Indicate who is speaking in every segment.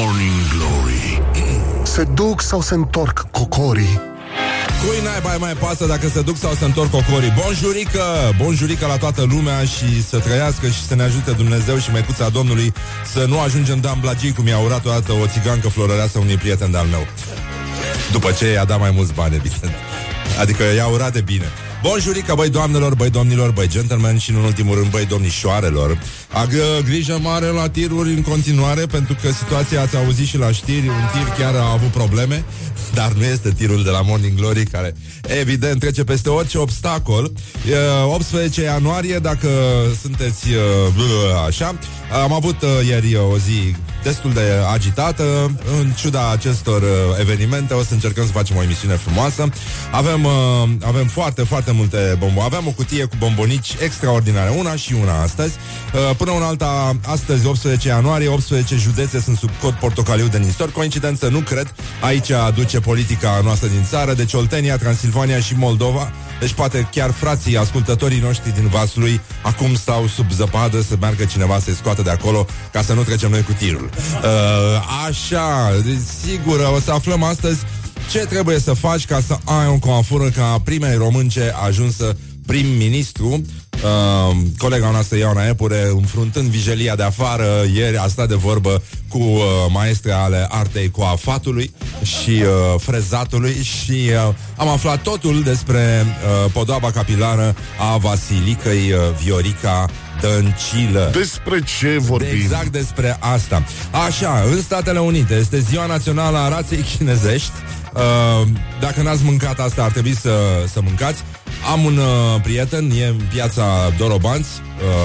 Speaker 1: Morning Glory.
Speaker 2: Se duc sau se întorc cocorii?
Speaker 3: Cui naiba mai pasă dacă se duc sau se întorc cocorii? Bonjurică, bonjurică la toată lumea Și să trăiască și să ne ajute Dumnezeu și Măicuța Domnului Să nu ajungem Dan Blagii Cum i-a urat o dată o țigancă florăreasă unui prieten de-al meu. După ce i-a dat mai mulți bani, evident. Adică i-a urat de bine Bonjurică, băi doamnelor, băi domnilor, băi gentlemen și în ultimul rând, băi domnișoarelor. Agă grijă mare la tiruri în continuare, pentru că situația ați auzit și la știri, un tir chiar a avut probleme, dar nu este tirul de la Morning Glory, care evident trece peste orice obstacol. E 18 ianuarie, dacă sunteți așa, am avut ieri o zi destul de agitată, în ciuda acestor evenimente, o să încercăm să facem o emisiune frumoasă. Avem, avem foarte, foarte multe bomboni. Aveam o cutie cu bombonici extraordinare, una și una astăzi. Până una alta, astăzi, 18 ianuarie, 18 județe sunt sub cod portocaliu de nistor. Coincidență, nu cred. Aici aduce politica noastră din țară, deci Oltenia, Transilvania și Moldova. Deci poate chiar frații, ascultătorii noștri din Vaslui, acum stau sub zăpadă să meargă cineva să-i scoată de acolo ca să nu trecem noi cu tirul. Uh, așa, sigur, o să aflăm astăzi ce trebuie să faci ca să ai o coafură ca primei românce ajunsă prim-ministru. Uh, colega noastră Ioana Epure, înfruntând vijelia de afară, ieri a stat de vorbă cu uh, maestre ale artei coafatului și uh, frezatului și uh, am aflat totul despre uh, podoaba capilară a Vasilicăi uh, Viorica Dăncilă.
Speaker 2: Despre ce vorbim?
Speaker 3: Exact despre asta. Așa, în Statele Unite este ziua națională a raței chinezești. Uh, dacă n-ați mâncat asta, ar trebui să, să mâncați. Am un uh, prieten, e în piața Dorobanți,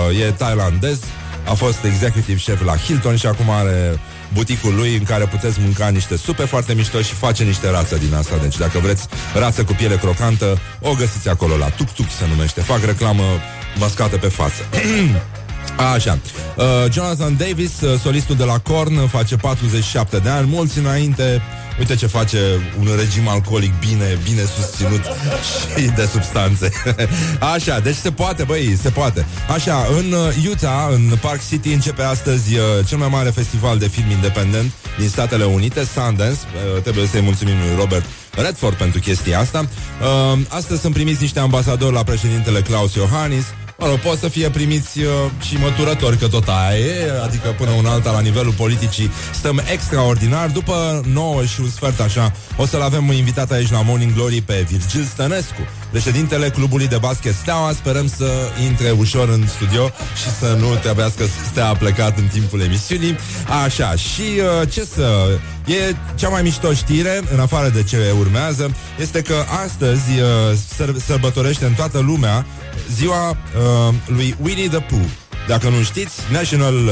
Speaker 3: uh, e thailandez, a fost executive chef la Hilton și acum are buticul lui în care puteți mânca niște supe foarte mișto și face niște rață din asta. Deci dacă vreți rață cu piele crocantă, o găsiți acolo la Tuk Tuk se numește. Fac reclamă mascată pe față. Așa. Uh, Jonathan Davis, uh, solistul de la Korn, face 47 de ani, mulți înainte. Uite ce face un regim alcoolic bine, bine susținut și de substanțe. Așa, deci se poate, băi, se poate. Așa, în uh, Utah, în Park City, începe astăzi uh, cel mai mare festival de film independent din Statele Unite, Sundance. Uh, trebuie să-i mulțumim lui Robert Redford pentru chestia asta. Uh, astăzi sunt primiți niște ambasadori la președintele Klaus Iohannis. Mă rog, pot să fie primiți uh, și măturători, că tot aia e, adică până un alta la nivelul politicii stăm extraordinar. După 9 și un sfert așa, o să-l avem invitat aici la Morning Glory pe Virgil Stănescu, președintele clubului de basket Steaua. Sperăm să intre ușor în studio și să nu trebuiască să stea plecat în timpul emisiunii. Așa, și uh, ce să... E cea mai mișto știre, în afară de ce urmează, este că astăzi uh, săr- sărbătorește în toată lumea ziua uh, lui Winnie the Pooh. Dacă nu știți, National uh,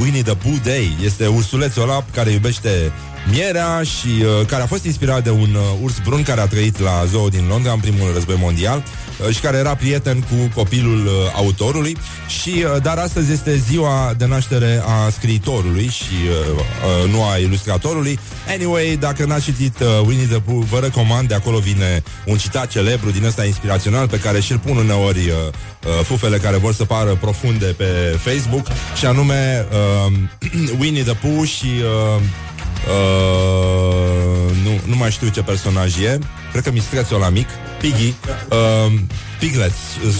Speaker 3: Winnie the Pooh Day. Este ursulețul ăla care iubește mierea și uh, care a fost inspirat de un uh, urs brun care a trăit la zoo din Londra în primul război mondial. uh, și care era prieten cu copilul uh, autorului și uh, dar astăzi este ziua de naștere a scriitorului și uh, uh, nu a ilustratorului. Anyway, dacă n-ați citit uh, Winnie the Pooh, vă recomand, de acolo vine un citat celebru din ăsta inspirațional pe care și-l pun uneori uh, uh, fufele care vor să pară profunde pe Facebook și anume uh, Winnie the Pooh și uh, Uh, nu, nu mai știu ce personaj e. Cred că mistrețul la mic Piggy. Uh, Piglet, uh,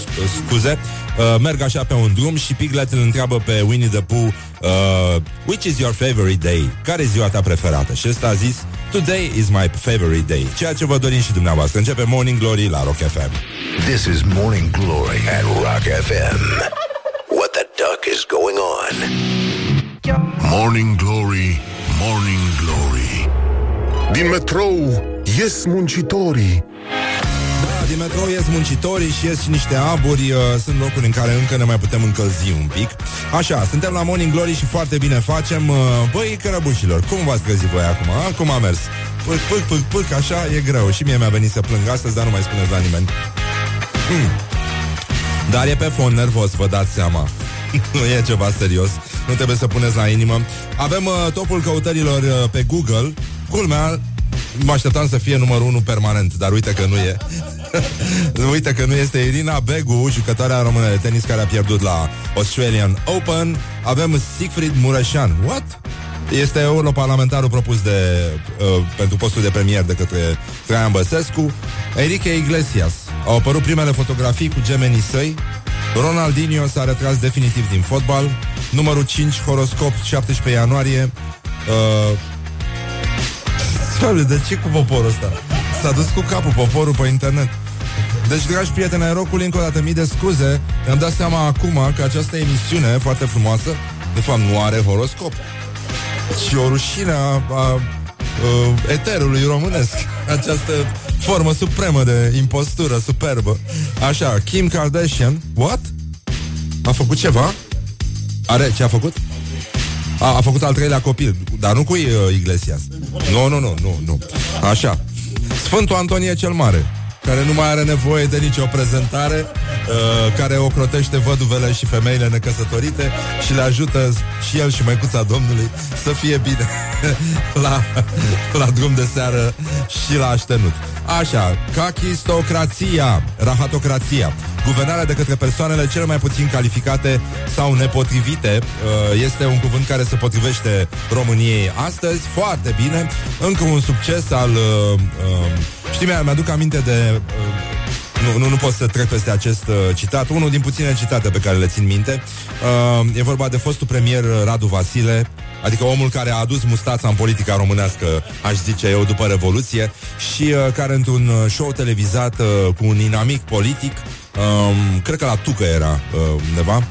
Speaker 3: scuze. Uh, Merg așa pe un drum și Piglet îl întreabă pe Winnie the Pooh uh, Which is your favorite day? Care e ziua ta preferată? Și ăsta a zis Today is my favorite day. Ceea ce vă dorim și dumneavoastră. Începe Morning Glory la Rock FM
Speaker 1: This is Morning Glory at Rock FM What the duck is going on? Morning Glory Morning Glory
Speaker 2: Din metrou ies muncitorii
Speaker 3: Da, din metrou ies muncitorii și ies și niște aburi uh, Sunt locuri în care încă ne mai putem încălzi un pic Așa, suntem la Morning Glory și foarte bine facem uh, Băi, cărăbușilor, cum v-ați trezit voi acum? A? Cum a mers? Pâc, pâc, pâc, pâc, așa e greu Și mie mi-a venit să plâng astăzi, dar nu mai spuneți la nimeni hmm. Dar e pe fond nervos, vă dați seama Nu e ceva serios Nu trebuie să puneți la inimă Avem uh, topul căutărilor uh, pe Google Culmea, mă așteptam să fie numărul 1 permanent Dar uite că nu e Uite că nu este Irina Begu Jucătoarea română de tenis care a pierdut la Australian Open Avem Siegfried Mureșan What? Este europarlamentarul propus de, uh, pentru postul de premier de către Traian Băsescu. Enrique Iglesias. Au apărut primele fotografii cu gemenii săi. Ronaldinho s-a retras definitiv din fotbal. Numărul 5, horoscop, 17 ianuarie. Uh, Doamne, de ce cu poporul ăsta? S-a dus cu capul poporul pe internet. Deci, dragi prieteni ai rocului, încă o dată mii de scuze. Mi-am dat seama acum că această emisiune foarte frumoasă, de fapt, nu are horoscop. Și o rușine a, a, a eterului românesc. Această formă supremă de impostură superbă. Așa, Kim Kardashian, what? A făcut ceva? Are, ce a făcut? A, a făcut al treilea copil, dar nu cu uh, Iglesias. Nu, nu, nu, nu, nu. Așa. Sfântul Antonie cel Mare, care nu mai are nevoie de nicio prezentare, uh, care ocrotește văduvele și femeile necăsătorite și le ajută și el și măicuța Domnului să fie bine la, la drum de seară și la aștenut. Așa, cachistocrația, rahatocrația, guvernarea de către persoanele cele mai puțin calificate sau nepotrivite, uh, este un cuvânt care se potrivește României astăzi, foarte bine, încă un succes al... Uh, uh, știi, mi-aduc aminte de... Nu, nu, nu pot să trec peste acest uh, citat. Unul din puține citate pe care le țin minte. Uh, E vorba de fostul premier Radu Vasile Adică omul care a adus mustața în politica românească, aș zice eu, după Revoluție și uh, care într-un uh, show televizat uh, cu un inamic politic, um, cred că la Tucă era uh, undeva,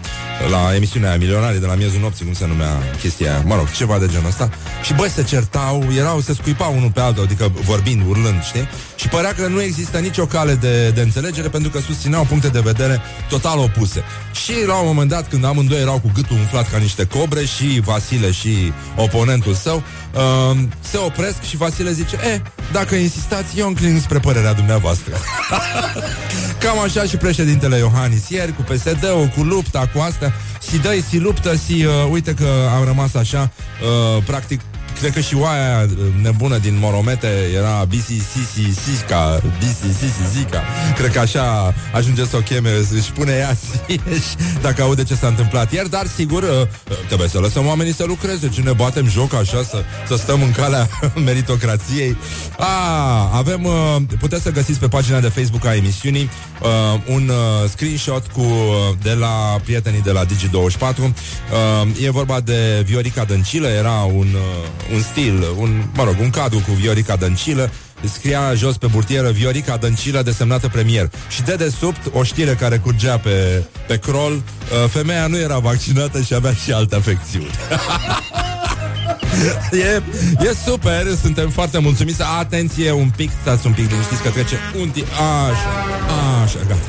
Speaker 3: la emisiunea Milionarii de la miezul nopții, cum se numea chestia aia, mă rog, ceva de genul ăsta. Și băi, se certau, erau, se scuipau unul pe altul, adică vorbind, urlând, știi? Și părea că nu există nicio cale de, de înțelegere pentru că susțineau puncte de vedere total opuse. Și la un moment dat, când amândoi erau cu gâtul umflat ca niște cobre și Vasile și oponentul său, uh, se opresc și Vasile zice, e, dacă insistați, eu înclin spre părerea dumneavoastră. Cam așa și președintele Iohannis ieri, cu PSD-ul, cu lupta, cu astea, si dă si luptă, si, uh, uite că am rămas așa, uh, practic, cred că și oaia uh, nebună din Moromete era Bisi Sisi Sica, Bisi Sisi Sica. Cred că așa ajunge să o cheme, își pune ea dacă aude ce s-a întâmplat ieri, dar sigur uh, trebuie să lăsăm oamenii să lucreze, ce ne batem joc așa, să, să stăm în calea meritocrației. A, avem, uh, puteți să găsiți pe pagina de Facebook a emisiunii uh, un uh, screenshot cu de la prietenii de la Digi24. Uh, e vorba de Viorica Dăncilă, era un uh, un stil, un, mă rog, un cadru cu Viorica Dăncilă, scria jos pe burtieră Viorica Dăncilă desemnată premier. Și de desubt o știre care curgea pe, pe crawl uh, femeia nu era vaccinată și avea și alte afecțiuni. E, e super, suntem foarte mulțumiți. Atenție, un pic, stați un pic liniștiți că trece un tip Așa, așa, gata.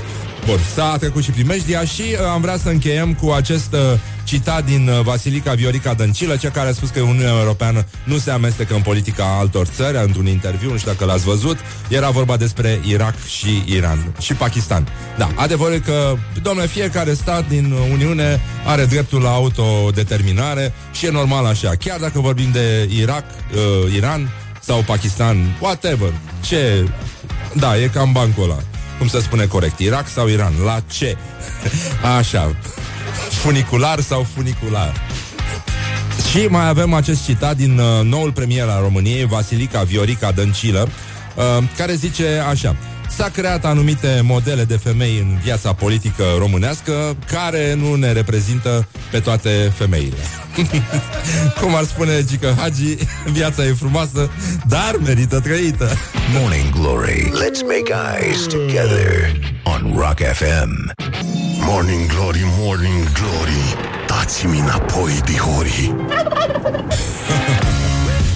Speaker 3: Bun, s-a trecut și primejdia și uh, am vrea să încheiem cu acest uh, citat din uh, Vasilica Viorica Dăncilă, cea care a spus că Uniunea Europeană nu se amestecă în politica altor țări, într-un interviu, nu știu dacă l-ați văzut, era vorba despre Irak și Iran și Pakistan. Da, adevărul că, domnule, fiecare stat din Uniune are dreptul la autodeterminare și e normal așa. Chiar dacă vorbim de Irak, uh, Iran sau Pakistan, whatever, ce... Da, e cam bancul ăla cum se spune corect, Irak sau Iran? La ce? Așa, funicular sau funicular? Și mai avem acest citat din uh, noul premier al României, Vasilica Viorica Dăncilă, uh, care zice așa S-a creat anumite modele de femei în viața politică românească care nu ne reprezintă pe toate femeile. Cum ar spune Gică Hagi, viața e frumoasă, dar merită trăită.
Speaker 1: Morning Glory. Let's make eyes together on Rock FM.
Speaker 2: Morning Glory, Morning Glory, dați-mi înapoi, dihorii.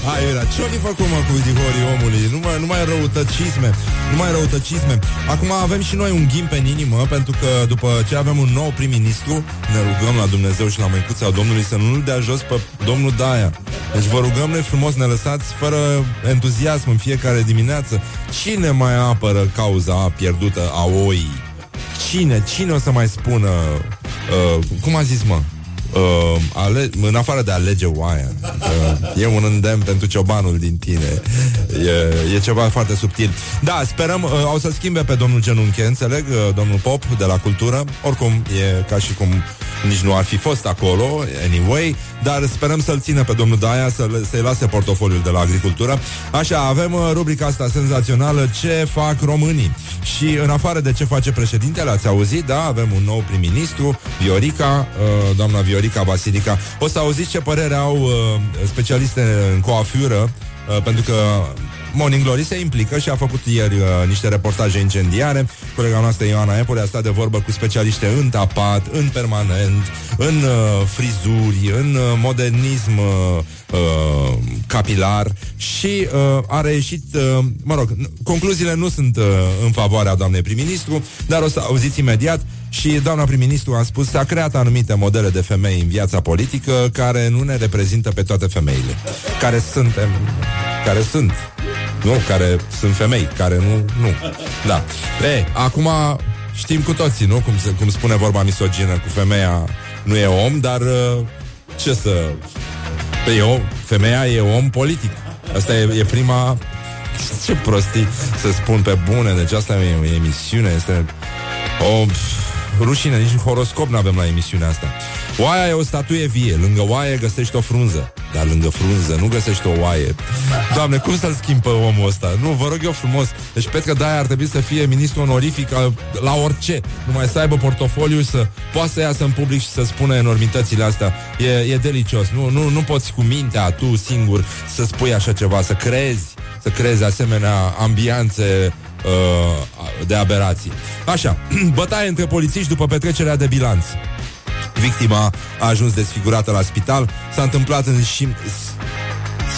Speaker 3: Hai, era. Ce-o fi făcut, mă, cu dihorii omului? Nu mai, nu mai răutăcisme. Nu mai răutăcisme. Acum avem și noi un ghim pe inimă, pentru că după ce avem un nou prim-ministru, ne rugăm la Dumnezeu și la măicuța Domnului să nu-l dea jos pe domnul Daia. Deci vă rugăm noi frumos, ne lăsați fără entuziasm în fiecare dimineață. Cine mai apără cauza pierdută a oii? Cine? Cine o să mai spună... Uh, cum a zis, mă? Uh, ale- în afară de a alege oaia. Uh, e un îndemn pentru ciobanul din tine. E, e ceva foarte subtil. Da, sperăm, uh, au să schimbe pe domnul Genunche, înțeleg, uh, domnul Pop de la Cultură. Oricum, e ca și cum nici nu ar fi fost acolo, anyway, dar sperăm să-l țină pe domnul Daia, să să-i lase portofoliul de la agricultură. Așa, avem uh, rubrica asta senzațională, ce fac românii. Și în afară de ce face președintele, ați auzit, da, avem un nou prim-ministru, Viorica, uh, doamna Viorica Basilica. O să auziți ce părere au uh, specialiste în coafură, uh, pentru că Morning Glory se implică și a făcut ieri uh, niște reportaje incendiare. Colega noastră Ioana Epure a stat de vorbă cu specialiște în tapat, în permanent, în uh, frizuri, în uh, modernism uh, uh, capilar și uh, a reieșit, uh, mă rog, concluziile nu sunt uh, în favoarea doamnei prim-ministru, dar o să auziți imediat și doamna prim-ministru a spus s-a creat anumite modele de femei în viața politică care nu ne reprezintă pe toate femeile. Care suntem, care sunt nu, care sunt femei, care nu, nu. Da. E, acum știm cu toții, nu? Cum, se, cum spune vorba misogină cu femeia nu e om, dar uh, ce să... Păi eu, femeia e om politic. Asta e, e prima... Ce prostii să spun pe bune, deci asta e o emisiune, este o rușine, nici horoscop nu avem la emisiunea asta. Oaia e o statuie vie, lângă oaie găsești o frunză, dar lângă frunză nu găsești o oaie. Doamne, cum să-l schimb pe omul ăsta? Nu, vă rog eu frumos. Deci Petre Daia ar trebui să fie ministru onorific la orice, numai să aibă portofoliu să poată să iasă în public și să spună enormitățile astea. E, e delicios. Nu, nu, nu poți cu mintea tu singur să spui așa ceva, să crezi, să crezi asemenea ambianțe uh, de aberații. Așa, bătaie între polițiști după petrecerea de bilanț. Victima a ajuns desfigurată la spital. S-a întâmplat în Șim...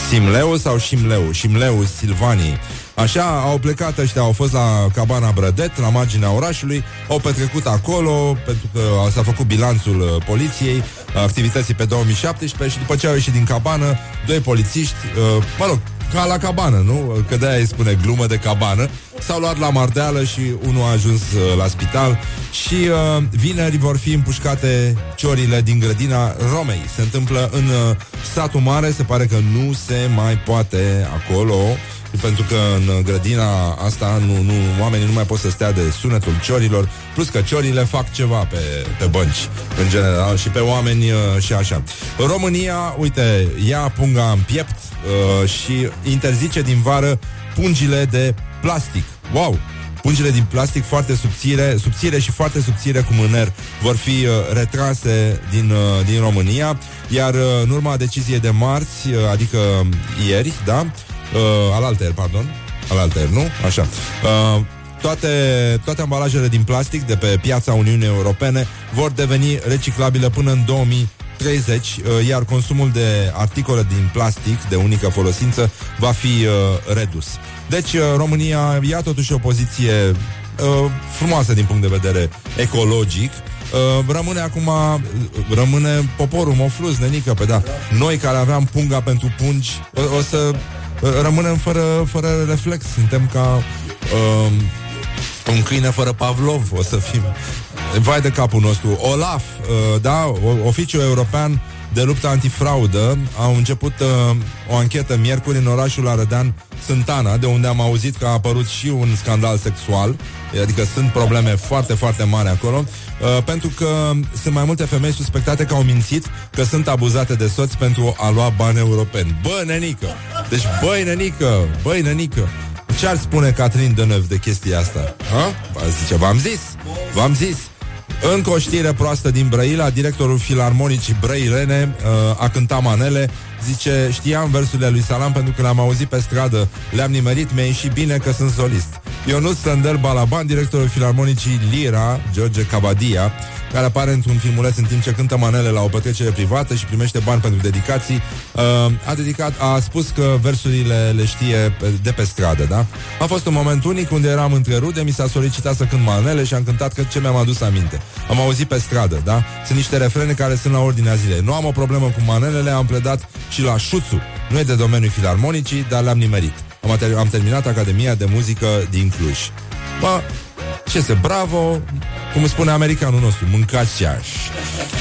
Speaker 3: Simleu sau Șimleu? Șimleu, Silvanii. Așa, au plecat ăștia, au fost la cabana Brădet, la marginea orașului, au petrecut acolo, pentru că s-a făcut bilanțul uh, poliției, activității pe 2017 și după ce au ieșit din cabană, doi polițiști, uh, mă rog, ca la cabană, nu? Că de-aia îi spune glumă de cabană. S-au luat la mardeală și unul a ajuns uh, la spital și uh, vineri vor fi împușcate ciorile din grădina Romei. Se întâmplă în uh, satul mare, se pare că nu se mai poate acolo pentru că în grădina asta nu, nu, oamenii nu mai pot să stea de sunetul ciorilor, plus că ciorile fac ceva pe, pe bănci, în general, și pe oameni uh, și așa. România, uite, ia punga în piept uh, și interzice din vară pungile de plastic. Wow! Pungile din plastic foarte subțire, subțire și foarte subțire cu mâner vor fi uh, retrase din, uh, din România, iar uh, în urma deciziei de marți, uh, adică ieri, da, uh, alalter, pardon, alalter, nu? Așa. Uh, toate, toate ambalajele din plastic de pe piața Uniunii Europene vor deveni reciclabile până în 2030, uh, iar consumul de articole din plastic de unică folosință va fi uh, redus. Deci uh, România ia totuși o poziție uh, frumoasă din punct de vedere ecologic, Uh, rămâne acum Rămâne poporul mofluz, nenică Pe da, noi care aveam punga pentru pungi O, o să rămânem fără, fără reflex. Suntem ca uh, un câine fără Pavlov. O să fim... Vai de capul nostru. Olaf, uh, da, oficiul european de luptă antifraudă au început uh, o anchetă miercuri în orașul Arădean Sântana, de unde am auzit că a apărut și un scandal sexual, adică sunt probleme foarte, foarte mari acolo, uh, pentru că sunt mai multe femei suspectate că au mințit că sunt abuzate de soți pentru a lua bani europeni. Bă, nenică! Deci, băi, nenică! Băi, nenică! Ce ar spune Catherine Deneuve de chestia asta? Ha? Zice, v-am zis! V-am zis! Încă o știre proastă din Brăila Directorul filarmonicii brăilene uh, A cântat manele Zice, știam versurile lui Salam pentru că l-am auzit pe stradă Le-am nimerit, mi-a ieșit bine că sunt solist Ionut Sandel Balaban, directorul filarmonicii Lira, George Cabadia care apare într-un filmuleț în timp ce cântă manele la o petrecere privată și primește bani pentru dedicații, uh, a dedicat, a spus că versurile le știe de pe stradă, da? A fost un moment unic unde eram între rude, mi s-a solicitat să cânt manele și am cântat că ce mi-am adus aminte. Am auzit pe stradă, da? Sunt niște refrene care sunt la ordinea zilei. Nu am o problemă cu manelele, am pledat și la șuțu. Nu e de domeniul filarmonicii, dar le-am nimerit. Am, am terminat Academia de Muzică din Cluj. Bă, ce este bravo, cum spune americanul nostru, mâncați ceaș.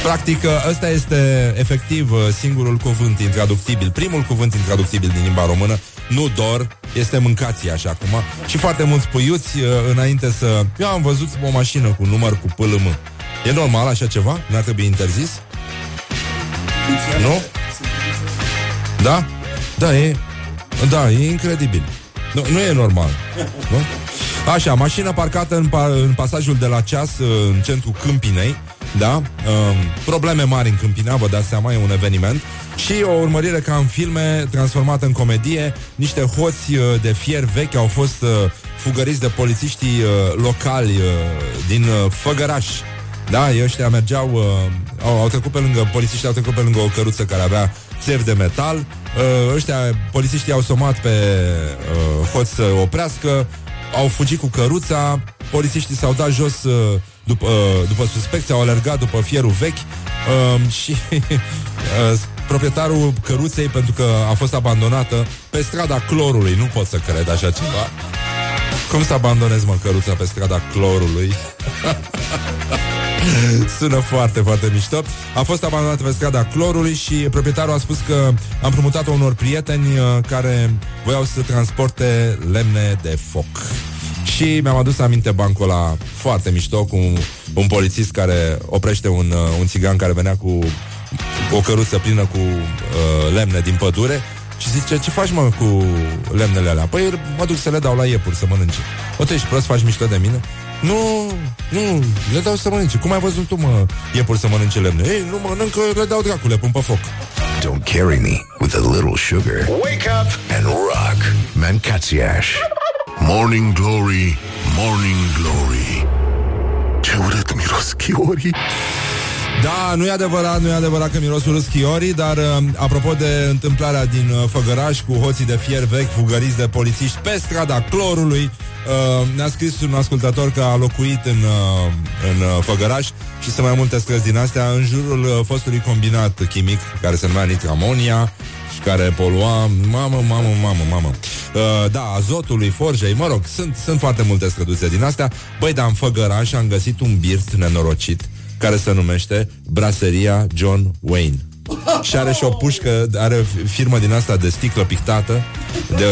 Speaker 3: Practic, ăsta este efectiv singurul cuvânt intraductibil, primul cuvânt intraductibil din limba română, nu dor, este mâncație așa acum. Și foarte mulți puiuți uh, înainte să... Eu am văzut o mașină cu număr cu PLM. E normal așa ceva? N-ar trebui interzis? Nu? Da? Da, e... Da, e incredibil. Nu, nu e normal. Nu? Așa, mașină parcată în, pa- în pasajul de la ceas în centrul Câmpinei, da? Um, probleme mari în Câmpina, vă dați seama, e un eveniment. Și o urmărire ca în filme, transformată în comedie. Niște hoți uh, de fier vechi au fost uh, fugăriți de polițiștii uh, locali uh, din uh, Făgăraș. Da, ei ăștia mergeau, uh, au, au trecut pe lângă, polițiștii au trecut pe lângă o căruță care avea țevi de metal. Uh, ăștia, polițiștii au somat pe uh, hoți să oprească, au fugit cu căruța, polițiștii s-au dat jos uh, după, uh, după suspecție, au alergat după fierul vechi uh, și uh, proprietarul căruței, pentru că a fost abandonată pe strada clorului, nu pot să cred așa ceva. Cum să abandonezi, mă, căruța pe strada clorului? Sună foarte, foarte mișto. A fost abandonată pe strada clorului și proprietarul a spus că am promutat-o unor prieteni uh, care voiau să transporte lemne de foc. Și mi-am adus aminte bancul ăla foarte mișto cu un, un polițist care oprește un, uh, un țigan care venea cu o căruță plină cu uh, lemne din pădure și zice, ce faci mă cu lemnele alea? Păi mă duc să le dau la iepuri să mănânce. O, tu ești prost, faci mișto de mine? Nu, nu, le dau să mănânce. Cum ai văzut tu, mă, iepuri să mănânce lemne? Ei, nu mănâncă, le dau dracule, pun pe foc.
Speaker 1: Don't carry me with a little sugar.
Speaker 2: Wake up
Speaker 1: And rock. Mancațiaș. Morning Glory, Morning Glory.
Speaker 2: Ce urât miros chiorii
Speaker 3: Da, nu e adevărat, nu e adevărat că miros urât schiorii, dar uh, apropo de întâmplarea din uh, Făgăraș cu hoții de fier vechi fugăriți de polițiști pe strada clorului, uh, ne-a scris un ascultător că a locuit în, uh, în uh, Făgăraș și sunt mai multe străzi din astea în jurul uh, fostului combinat chimic care se numea Nitramonia și care polua, mamă, mamă, mamă, mamă. Uh, da, azotului, forjei, mă rog, sunt, sunt foarte multe străduțe din astea. Băi, dar în Făgăraș am găsit un birt nenorocit care se numește Braseria John Wayne. Și are și o pușcă, are firmă din asta de sticlă pictată, de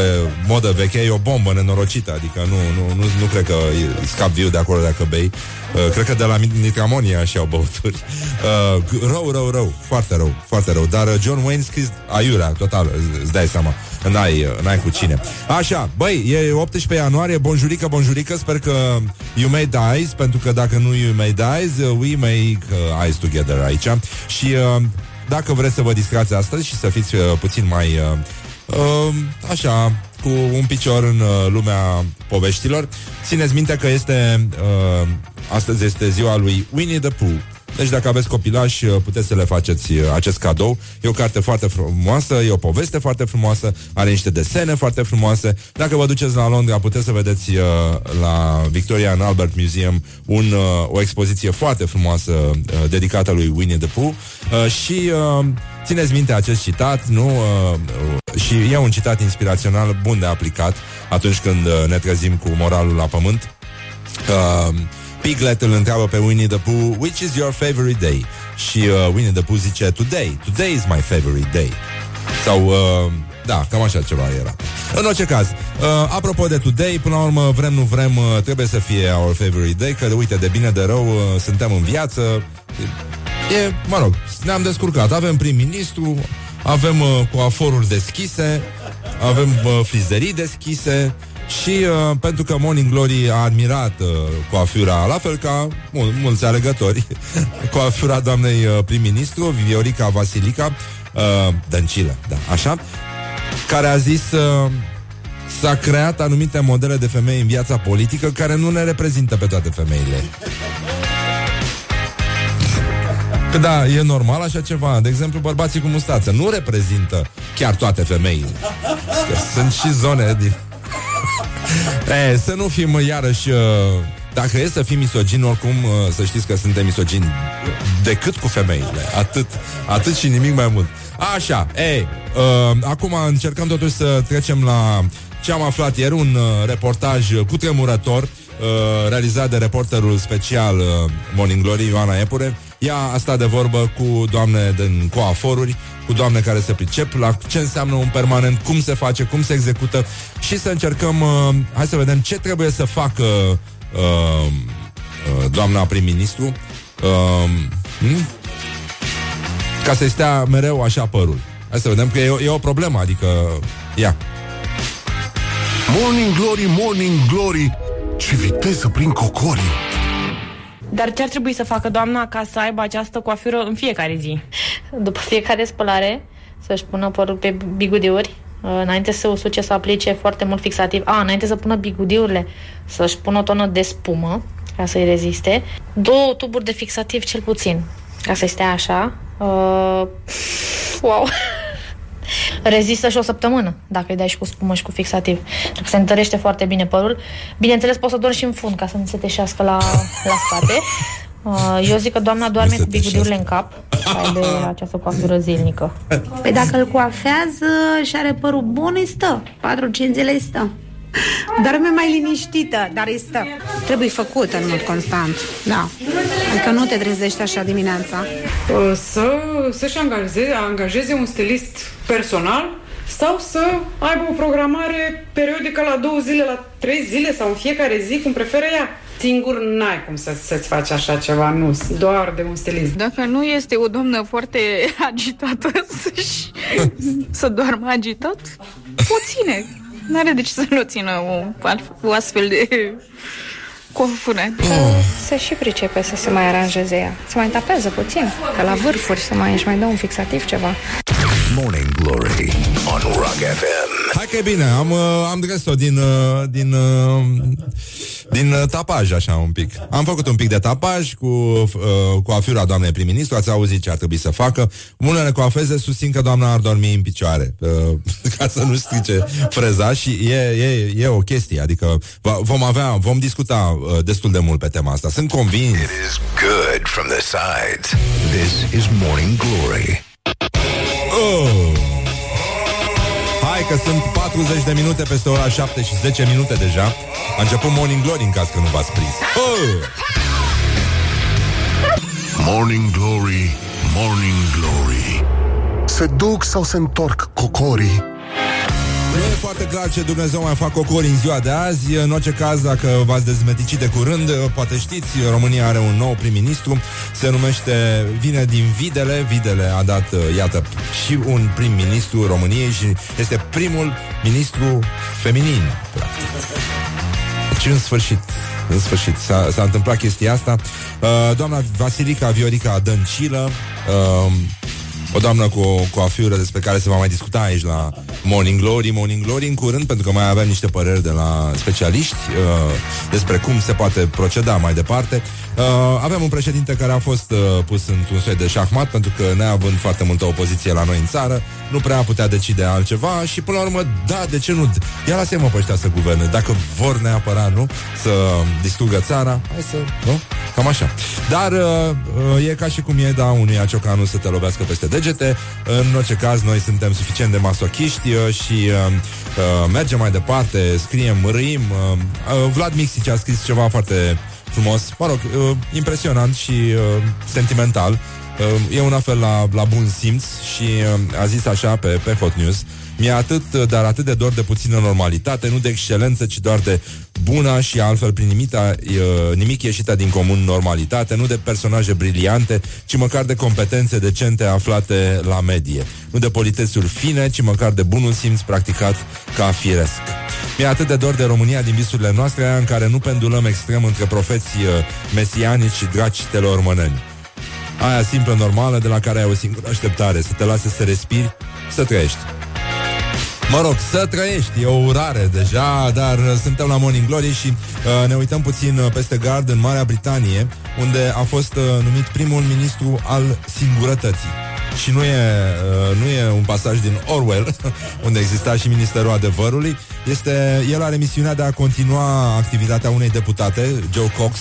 Speaker 3: modă veche, e o bombă nenorocită, adică nu, nu, nu, nu cred că e- scap viu de acolo dacă bei. Uh, cred că de la Nitramonia și au băuturi. Uh, rău, rău, rău, foarte rău, foarte rău. Dar uh, John Wayne scris aiurea, total, îți- îți dai seama. N-ai, uh, n-ai cu cine. Așa, băi, e 18 ianuarie, bonjurică, bonjurică, sper că you made eyes, pentru că dacă nu you made eyes, uh, we make uh, eyes together aici. Și uh, dacă vreți să vă distrați astăzi și să fiți uh, puțin mai uh, uh, așa, cu un picior în uh, lumea poveștilor, țineți minte că este uh, astăzi este ziua lui Winnie the Pooh. Deci dacă aveți copilași, uh, puteți să le faceți uh, acest cadou. E o carte foarte frumoasă, e o poveste foarte frumoasă, are niște desene foarte frumoase. Dacă vă duceți la Londra, puteți să vedeți uh, la Victoria and Albert Museum un, uh, o expoziție foarte frumoasă uh, dedicată lui Winnie the Pooh. Uh, și uh, țineți minte acest citat, nu? Uh, uh, și e un citat inspirațional bun de aplicat atunci când uh, ne trezim cu moralul la pământ. Uh, Piglet îl întreabă pe Winnie the Pooh Which is your favorite day? Și uh, Winnie the Pooh zice Today, today is my favorite day. Sau, uh, da, cam așa ceva era. În orice caz, uh, apropo de Today Până la urmă, vrem, nu vrem uh, Trebuie să fie our favorite day Că, uite, de bine, de rău, uh, suntem în viață. E, mă rog, ne-am descurcat. Avem prim-ministru Avem uh, coaforuri deschise Avem uh, frizerii deschise și uh, pentru că Morning Glory a admirat uh, coafura, la fel ca mul- mulți alegători, coafura doamnei uh, prim-ministru, Viorica Vasilica, uh, Dăncilă, da, așa, care a zis uh, s-a creat anumite modele de femei în viața politică care nu ne reprezintă pe toate femeile. Că da, e normal așa ceva. De exemplu, bărbații cu mustață nu reprezintă chiar toate femeile. Că sunt și zone din... E, să nu fim iarăși... Uh, dacă e să fim misogini, oricum uh, să știți că suntem misogini decât cu femeile. Atât, atât și nimic mai mult. Așa, ei, uh, acum încercăm totuși să trecem la ce am aflat ieri, un uh, reportaj cu tremurător uh, realizat de reporterul special uh, Morning Glory, Ioana Epure. Ea a stat de vorbă cu doamne din coaforuri, cu doamne care se pricep la ce înseamnă un permanent, cum se face, cum se execută și să încercăm, uh, hai să vedem ce trebuie să facă uh, uh, doamna prim-ministru uh, hmm? ca să stea mereu așa părul. Hai să vedem că e, e o problemă, adică ia.
Speaker 2: Morning Glory, Morning Glory, ce viteză prin cocorii!
Speaker 4: Dar ce ar trebui să facă doamna ca să aibă această coafură în fiecare zi?
Speaker 5: După fiecare spălare, să-și pună părul pe bigudiuri, uh, înainte să usuce să aplice foarte mult fixativ. A, înainte să pună bigudiurile, să-și pună o tonă de spumă, ca să-i reziste. Două tuburi de fixativ cel puțin, ca să stea așa. Uh, wow! Rezistă și o săptămână dacă îi dai și cu spumă și cu fixativ. Dacă se întărește foarte bine părul. Bineînțeles, poți să dormi și în fund ca să nu se teșească la, la spate. Uh, eu zic că doamna doarme cu bigudiurile în cap Ai de această coafură zilnică
Speaker 6: Păi dacă îl coafează și are părul bun, îi stă 4-5 zile îi stă Dorme mai liniștită, dar îi stă Trebuie făcut în mod constant Da Adică nu te trezești așa dimineața
Speaker 7: Să, să-și angajeze, angajeze un stilist personal sau să aibă o programare periodică la două zile, la trei zile sau în fiecare zi, cum preferă ea. Singur n-ai cum să, să-ți faci așa ceva, nu, doar de un stilist.
Speaker 8: Dacă nu este o doamnă foarte agitată să, să doarmă agitat, o ține. N-are de ce să nu țină o, o astfel de cofură.
Speaker 5: Oh. Se și pricepe să se mai aranjeze ea. Se mai tapează puțin, că la vârfuri să mai, își mai dă un fixativ ceva.
Speaker 1: Morning Glory on Rock FM.
Speaker 3: Hai că e bine, am, uh, am dres-o din, uh, din, uh, din tapaj, așa un pic. Am făcut un pic de tapaj cu, cu afiura doamnei prim-ministru, ați auzit ce ar trebui să facă. Unele coafeze susțin că doamna ar dormi în picioare, ca să nu strice freza și e, e, e o chestie, adică vom avea, vom discuta destul de mult pe tema asta. Sunt convins.
Speaker 1: It is good from the sides. This is Morning Glory.
Speaker 3: Sunt 40 de minute peste ora 7 și 10 minute deja. A început Morning Glory în caz că nu v-ați prins. Oh.
Speaker 2: Morning Glory, Morning Glory. Se duc sau se întorc cocorii?
Speaker 3: Nu e foarte clar ce Dumnezeu mai fac cocori în ziua de azi. În orice caz, dacă v-ați dezmeticit de curând, poate știți, România are un nou prim-ministru. Se numește, vine din Videle. Videle a dat, iată, și un prim-ministru României și este primul ministru feminin, practic. Deci, în sfârșit, în sfârșit, s-a, s-a întâmplat chestia asta. Uh, doamna Vasilica Viorica Dăncilă, uh, o doamnă cu o coafiură despre care se va mai discuta aici la Morning Glory, Morning Glory în curând, pentru că mai avem niște păreri de la specialiști uh, despre cum se poate proceda mai departe. Uh, avem un președinte care a fost uh, pus într-un soi de șahmat, pentru că neavând foarte multă opoziție la noi în țară, nu prea putea decide altceva și până la urmă, da, de ce nu? Ia lasă-mă pe ăștia să guverne. Dacă vor neapărat, nu? Să distrugă țara, hai să, nu? Cam așa. Dar uh, uh, e ca și cum e, da, unui ciocanu să te lovească peste degete. În orice caz, noi suntem suficient de masochiști uh, și uh, uh, mergem mai departe, scriem, râim. Uh, uh, Vlad Mixici a scris ceva foarte frumos, mă rog, uh, impresionant și uh, sentimental. Uh, e un fel la, la bun simț și uh, a zis așa pe, pe Hot News mi-e atât, dar atât de dor de puțină normalitate, nu de excelență, ci doar de bună și altfel prin nimita, nimic ieșită din comun normalitate, nu de personaje briliante, ci măcar de competențe decente aflate la medie. Nu de politețuri fine, ci măcar de bunul simț practicat ca firesc. Mi-e atât de dor de România din visurile noastre, în care nu pendulăm extrem între profeții mesianici și draci telormăneni. Aia simplă, normală, de la care ai o singură așteptare, să te lase să respiri, să trăiești. Mă rog, să trăiești, e o urare deja, dar suntem la Morning Glory și uh, ne uităm puțin uh, peste gard în Marea Britanie, unde a fost uh, numit primul ministru al singurătății. Și nu e, uh, nu e un pasaj din Orwell, unde exista și Ministerul Adevărului. Este, el are misiunea de a continua activitatea unei deputate, Joe Cox,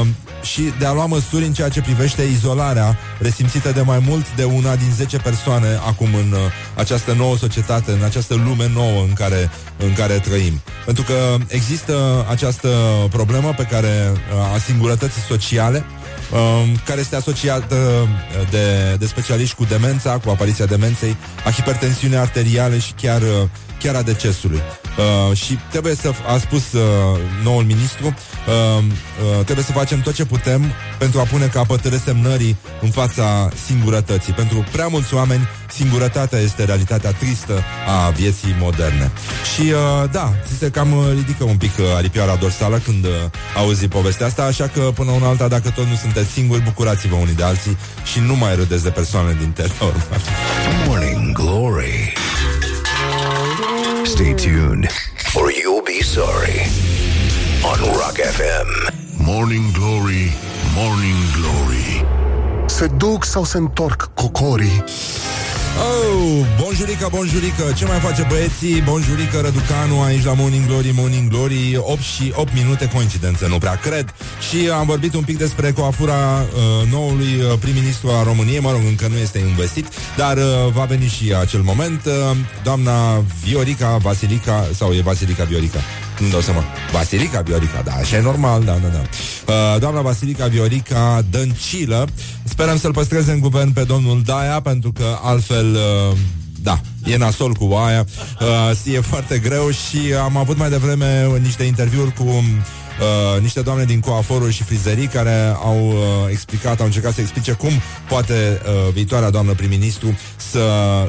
Speaker 3: uh, și de a lua măsuri în ceea ce privește izolarea resimțită de mai mult de una din 10 persoane acum în uh, această nouă societate, în această lume nouă în care, în care trăim. Pentru că există această problemă pe care uh, a singurătății sociale um, care este asociată uh, de, de specialiști cu demența, cu apariția demenței, a hipertensiunii arteriale și chiar, uh, chiar a decesului. Uh, și trebuie să, a spus uh, noul ministru, uh, uh, trebuie să facem tot ce putem pentru a pune capăt resemnării în fața singurătății. Pentru prea mulți oameni, singurătatea este realitatea tristă a vieții moderne. Și uh, da, ți se cam uh, ridică un pic uh, aripioara dorsală când uh, auzi povestea asta, așa că până una alta, dacă tot nu sunteți singuri, bucurați-vă unii de alții și nu mai râdeți de persoane din teror.
Speaker 1: Morning Glory. Stay tuned or you'll be sorry on Rock FM.
Speaker 2: Morning Glory, Morning Glory Se duc sau se întorc cocorii?
Speaker 3: Oh, bonjurică, bonjurică Ce mai face băieții? Bonjurică, Răducanu Aici la Morning Glory, Morning Glory 8 și 8 minute, coincidență, nu prea cred Și am vorbit un pic despre coafura uh, Noului uh, prim-ministru a României Mă rog, încă nu este investit Dar uh, va veni și acel moment uh, Doamna Viorica Vasilica Sau e Vasilica Viorica nu dau seama. Vasilica Viorica, da, așa e normal, da, da, da. Uh, doamna Vasilica Viorica Dăncilă, sperăm să-l păstreze în guvern pe domnul Daia, pentru că altfel... Uh, da, e nasol cu aia uh, E foarte greu și am avut mai devreme niște interviuri cu uh, niște doamne din coaforuri și frizerii care au uh, explicat, au încercat să explice cum poate uh, viitoarea doamnă prim-ministru să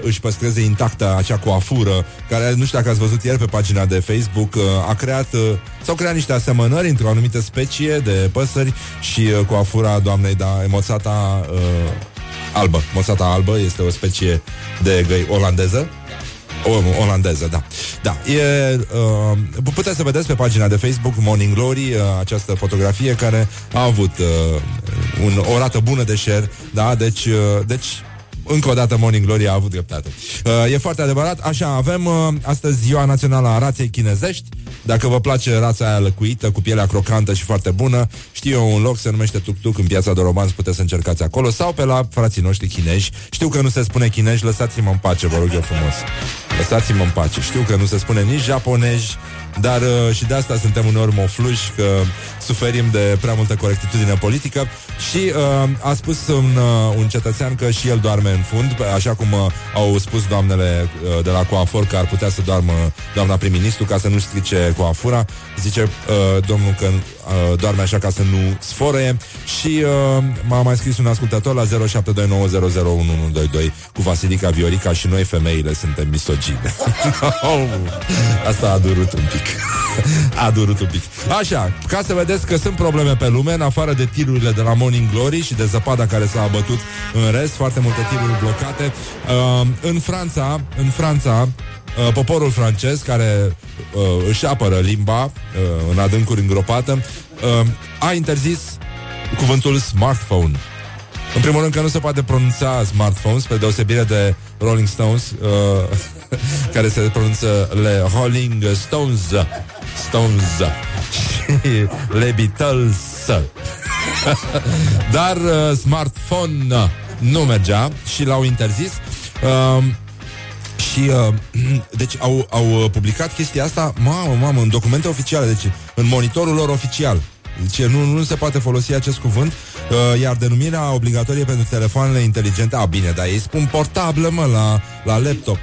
Speaker 3: își păstreze intactă acea coafură, care, nu știu dacă ați văzut ieri pe pagina de Facebook, uh, a creat, uh, s-au creat niște asemănări într-o anumită specie de păsări și uh, coafura doamnei, da, emoțata uh, albă. Moțata albă este o specie de găi olandeză o, olandeză, da. Da, e, uh, puteți să vedeți pe pagina de Facebook Morning Glory uh, această fotografie care a avut uh, un, o rată bună de share, da, deci, uh, deci încă o dată Morning Glory a avut dreptate. Uh, e foarte adevărat. Așa, avem uh, astăzi ziua națională a raței chinezești. Dacă vă place rața aia lăcuită, cu pielea crocantă și foarte bună, știu eu un loc, se numește Tuk Tuk, în piața de romanți, puteți să încercați acolo, sau pe la frații noștri chinezi. Știu că nu se spune chinezi, lăsați-mă în pace, vă rog eu frumos. Lăsați-mă în pace. Știu că nu se spune nici japonezi, dar uh, și de asta suntem uneori mofluși Că suferim de prea multă corectitudine politică. Și uh, a spus un, uh, un cetățean că și el doarme în fund Așa cum uh, au spus doamnele uh, de la coafor Că ar putea să doarmă doamna prim-ministru Ca să nu strice coafura. Zice uh, domnul că uh, doarme așa ca să nu sfărăie Și uh, m-a mai scris un ascultător la 0729001122 Cu Vasilica Viorica și noi femeile suntem misogine Asta a durut un pic. A durut un pic. Așa, ca să vedeți că sunt probleme pe lume În afară de tirurile de la Morning Glory Și de zăpada care s-a abătut în rest Foarte multe tiruri blocate. Uh, În Franța În Franța Uh, poporul francez care uh, își apără limba uh, în adâncuri îngropată uh, a interzis cuvântul smartphone. În primul rând că nu se poate pronunța smartphone, spre deosebire de Rolling Stones, uh, care se pronunță le Rolling Stones, Stones și le Beatles. Dar uh, smartphone nu mergea și l-au interzis. Uh, și uh, deci au, au publicat chestia asta, mamă, mamă, în documente oficiale, deci în monitorul lor oficial. Deci nu, nu se poate folosi acest cuvânt, uh, iar denumirea obligatorie pentru telefoanele inteligente, a bine, dar ei spun portabilă, mă, la, la laptop.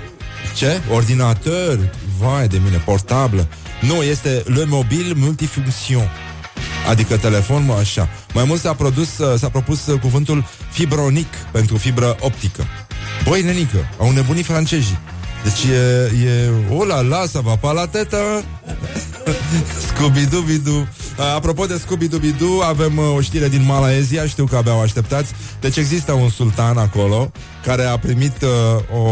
Speaker 3: Ce? Ordinator? Vai de mine, portabilă. Nu, este le mobil multifunction. Adică telefon, mă, așa. Mai mult s-a, produs, s-a propus cuvântul fibronic pentru fibră optică. Băi, nenică, au nebunit francezii. Deci e, e o la la, să va pa la teta Scooby-Doo-Bidoo Apropo de Scooby-Doo-Bidoo Avem uh, o știre din Malaezia Știu că abia o așteptați. Deci există un sultan acolo Care a primit uh, o,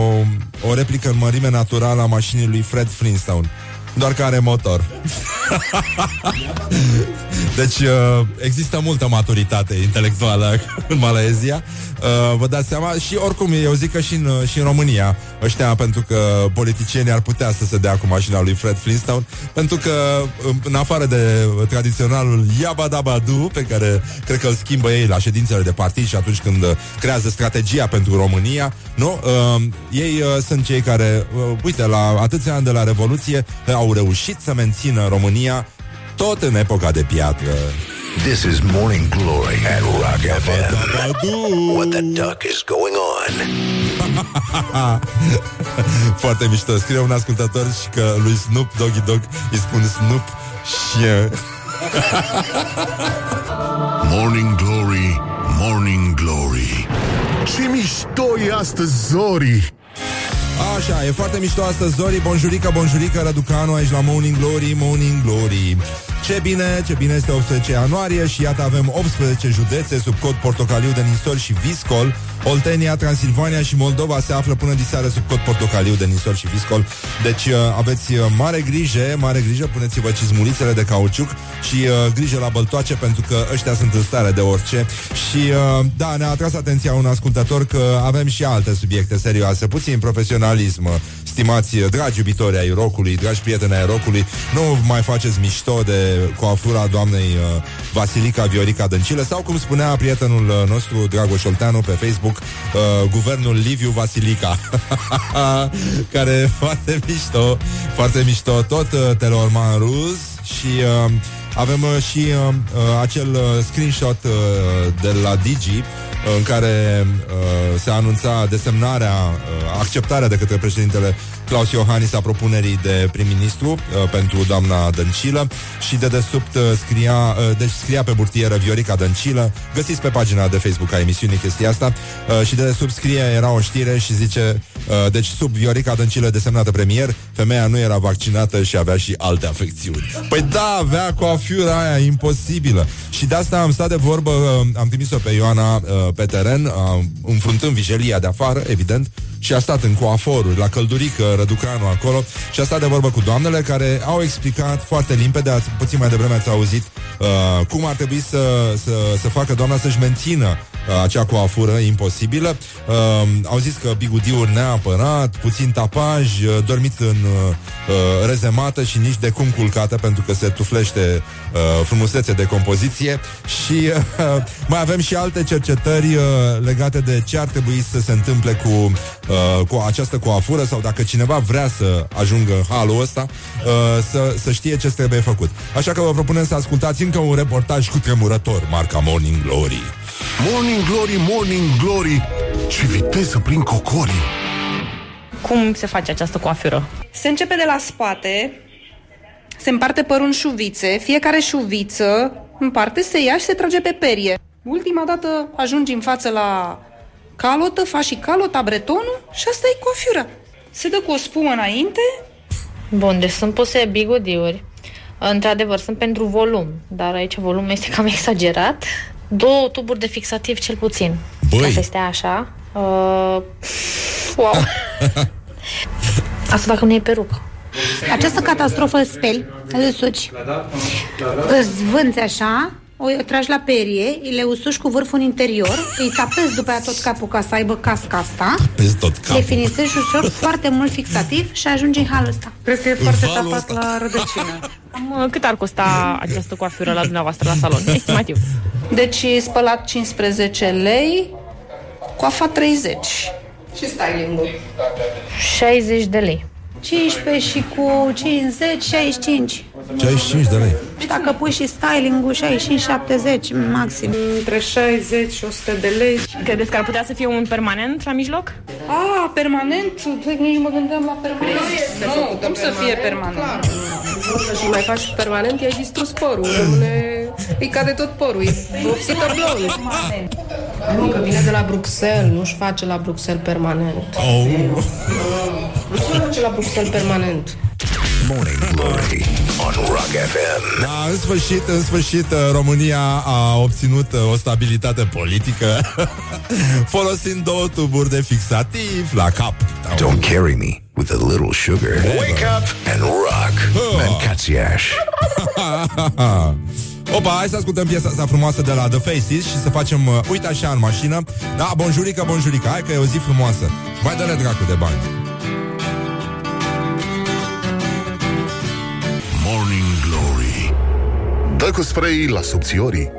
Speaker 3: o replică în mărime naturală A mașinii lui Fred Flintstone. Doar că are motor. deci uh, există multă maturitate intelectuală în Malaezia. Uh, vă dați seama și oricum eu zic că și în, uh, și în România ăștia pentru că politicienii ar putea să se dea cu mașina lui Fred Flintstone pentru că în afară de tradiționalul Yabadabadu pe care cred că îl schimbă ei la ședințele de partid și atunci când creează strategia pentru România, nu? Uh, ei uh, sunt cei care, uh, uite, la atâția ani de la Revoluție au reușit să mențină România tot în epoca de piatră.
Speaker 1: This is Morning Glory at Rock FM. What the duck is going on?
Speaker 3: Foarte mișto. Scrie un ascultător și că lui Snoop Doggy Dog îi spun Snoop și...
Speaker 2: Morning Glory, Morning Glory Ce mișto e astăzi, Zori
Speaker 3: Așa, e foarte mișto astăzi, Zori. Bonjurică, bonjurică, Răducanu aici la Morning Glory, Morning Glory. Ce bine, ce bine este 18 ianuarie și iată avem 18 județe sub cod portocaliu de nisor și viscol. Oltenia, Transilvania și Moldova se află până diseară sub cod portocaliu de nisor și viscol. Deci uh, aveți uh, mare grijă, mare grijă, puneți-vă cizmulițele de cauciuc și uh, grijă la băltoace pentru că ăștia sunt în stare de orice. Și uh, da, ne-a atras atenția un ascultător că avem și alte subiecte serioase, puțin profesionalism, stimați uh, dragi iubitori ai rocului, dragi prieteni ai rocului, nu mai faceți mișto de coafura doamnei uh, Vasilica Viorica Dăncilă sau cum spunea prietenul uh, nostru Dragoș Olteanu pe Facebook, uh, guvernul Liviu Vasilica, care e foarte mișto, foarte mișto, tot uh, Telorman Ruz și uh, avem uh, și uh, uh, acel uh, screenshot uh, de la Digi în care uh, se anunța desemnarea, uh, acceptarea de către președintele Claus Iohannis a propunerii de prim-ministru uh, pentru doamna Dăncilă și de desubt uh, scria, uh, deci scria pe burtieră Viorica Dăncilă, găsiți pe pagina de Facebook a emisiunii chestia asta uh, și de desubt scrie, era o știre și zice, uh, deci sub Viorica Dăncilă desemnată premier, femeia nu era vaccinată și avea și alte afecțiuni. Păi da, avea coafiura aia imposibilă. Și de asta am stat de vorbă, uh, am trimis-o pe Ioana uh, pe teren, uh, înfruntând vijelia de afară, evident, și a stat în coaforuri, la căldurică, Răducanu acolo și a stat de vorbă cu doamnele care au explicat foarte limpede, ați, puțin mai devreme ați auzit uh, cum ar trebui să, să, să facă doamna să-și mențină uh, acea coafură imposibilă. Uh, au zis că bigudiuri neapărat, puțin tapaj, uh, dormit în uh, uh, rezemată și nici de cum culcată pentru că se tuflește uh, frumusețe de compoziție și uh, mai avem și alte cercetări uh, legate de ce ar trebui să se întâmple cu, uh, cu această coafură sau dacă cineva vrea să ajungă în halul ăsta, uh, să, să știe ce trebuie făcut. Așa că vă propunem să ascultați încă un reportaj cu tremurător, marca Morning Glory.
Speaker 2: Morning Glory, Morning Glory Ce viteză prin cocorii
Speaker 4: Cum se face această coafură?
Speaker 9: Se începe de la spate, se împarte părul în șuvițe, fiecare șuviță în parte se ia și se trage pe perie. Ultima dată ajungi în față la calotă, faci și calota, bretonul și asta e cofiura. Se dă cu o spumă înainte,
Speaker 5: Bun, deci sunt puse bigudiuri. Într-adevăr, sunt pentru volum, dar aici volumul este cam exagerat. Două tuburi de fixativ cel puțin.
Speaker 3: Băi!
Speaker 5: Ca să stea așa. Uh, wow! Asta dacă nu e perucă.
Speaker 6: Această catastrofă îl speli, îl suci, îți vânți așa, o o tragi la perie, le usuși cu vârful în interior, îi tapezi după aia tot capul ca să aibă casca asta,
Speaker 3: Pezi tot
Speaker 6: le
Speaker 3: capul.
Speaker 6: finisezi ușor, foarte mult fixativ și ajungi în halul ăsta.
Speaker 7: Cred că e foarte
Speaker 3: valul
Speaker 7: tapat
Speaker 3: ăsta.
Speaker 7: la rădăcină.
Speaker 4: Cam, uh, cât ar costa această coafură la dumneavoastră la salon? Estimativ.
Speaker 9: deci spălat 15 lei, coafa 30.
Speaker 10: Și styling-ul.
Speaker 5: 60 de lei.
Speaker 6: 15 și cu 50, 65.
Speaker 3: 65 de lei.
Speaker 6: Și dacă pui și styling-ul, 65-70 maxim.
Speaker 7: Între 60 și 100 de lei.
Speaker 4: Credeți că ar putea să fie un permanent la mijloc?
Speaker 9: A, permanent? Păi nici mă gândeam la permanent. Nu, cum să fie permanent?
Speaker 10: Clar. Și mai faci permanent, i-ai distrus porul. Rămâne... Îi cade tot porul. E vopsită blond. Nu, că vine de la Bruxelles. Nu-și face la Bruxelles permanent.
Speaker 3: Oh.
Speaker 10: Nu se face la Bruxelles permanent.
Speaker 1: Morning Glory on Rock FM.
Speaker 3: Da, în sfârșit, în sfârșit, uh, România a obținut uh, o stabilitate politică folosind două tuburi de fixativ la cap. Da,
Speaker 1: Don't carry me with a little sugar. Wake up and rock. Mancațiaș.
Speaker 3: Opa, hai să ascultăm piesa asta frumoasă de la The Faces și să facem, uh, uite așa, în mașină. Da, bonjurică, bonjurică, hai că e o zi frumoasă. Și mai dă-le dracu de bani.
Speaker 2: Dă cu spray la subțiorii.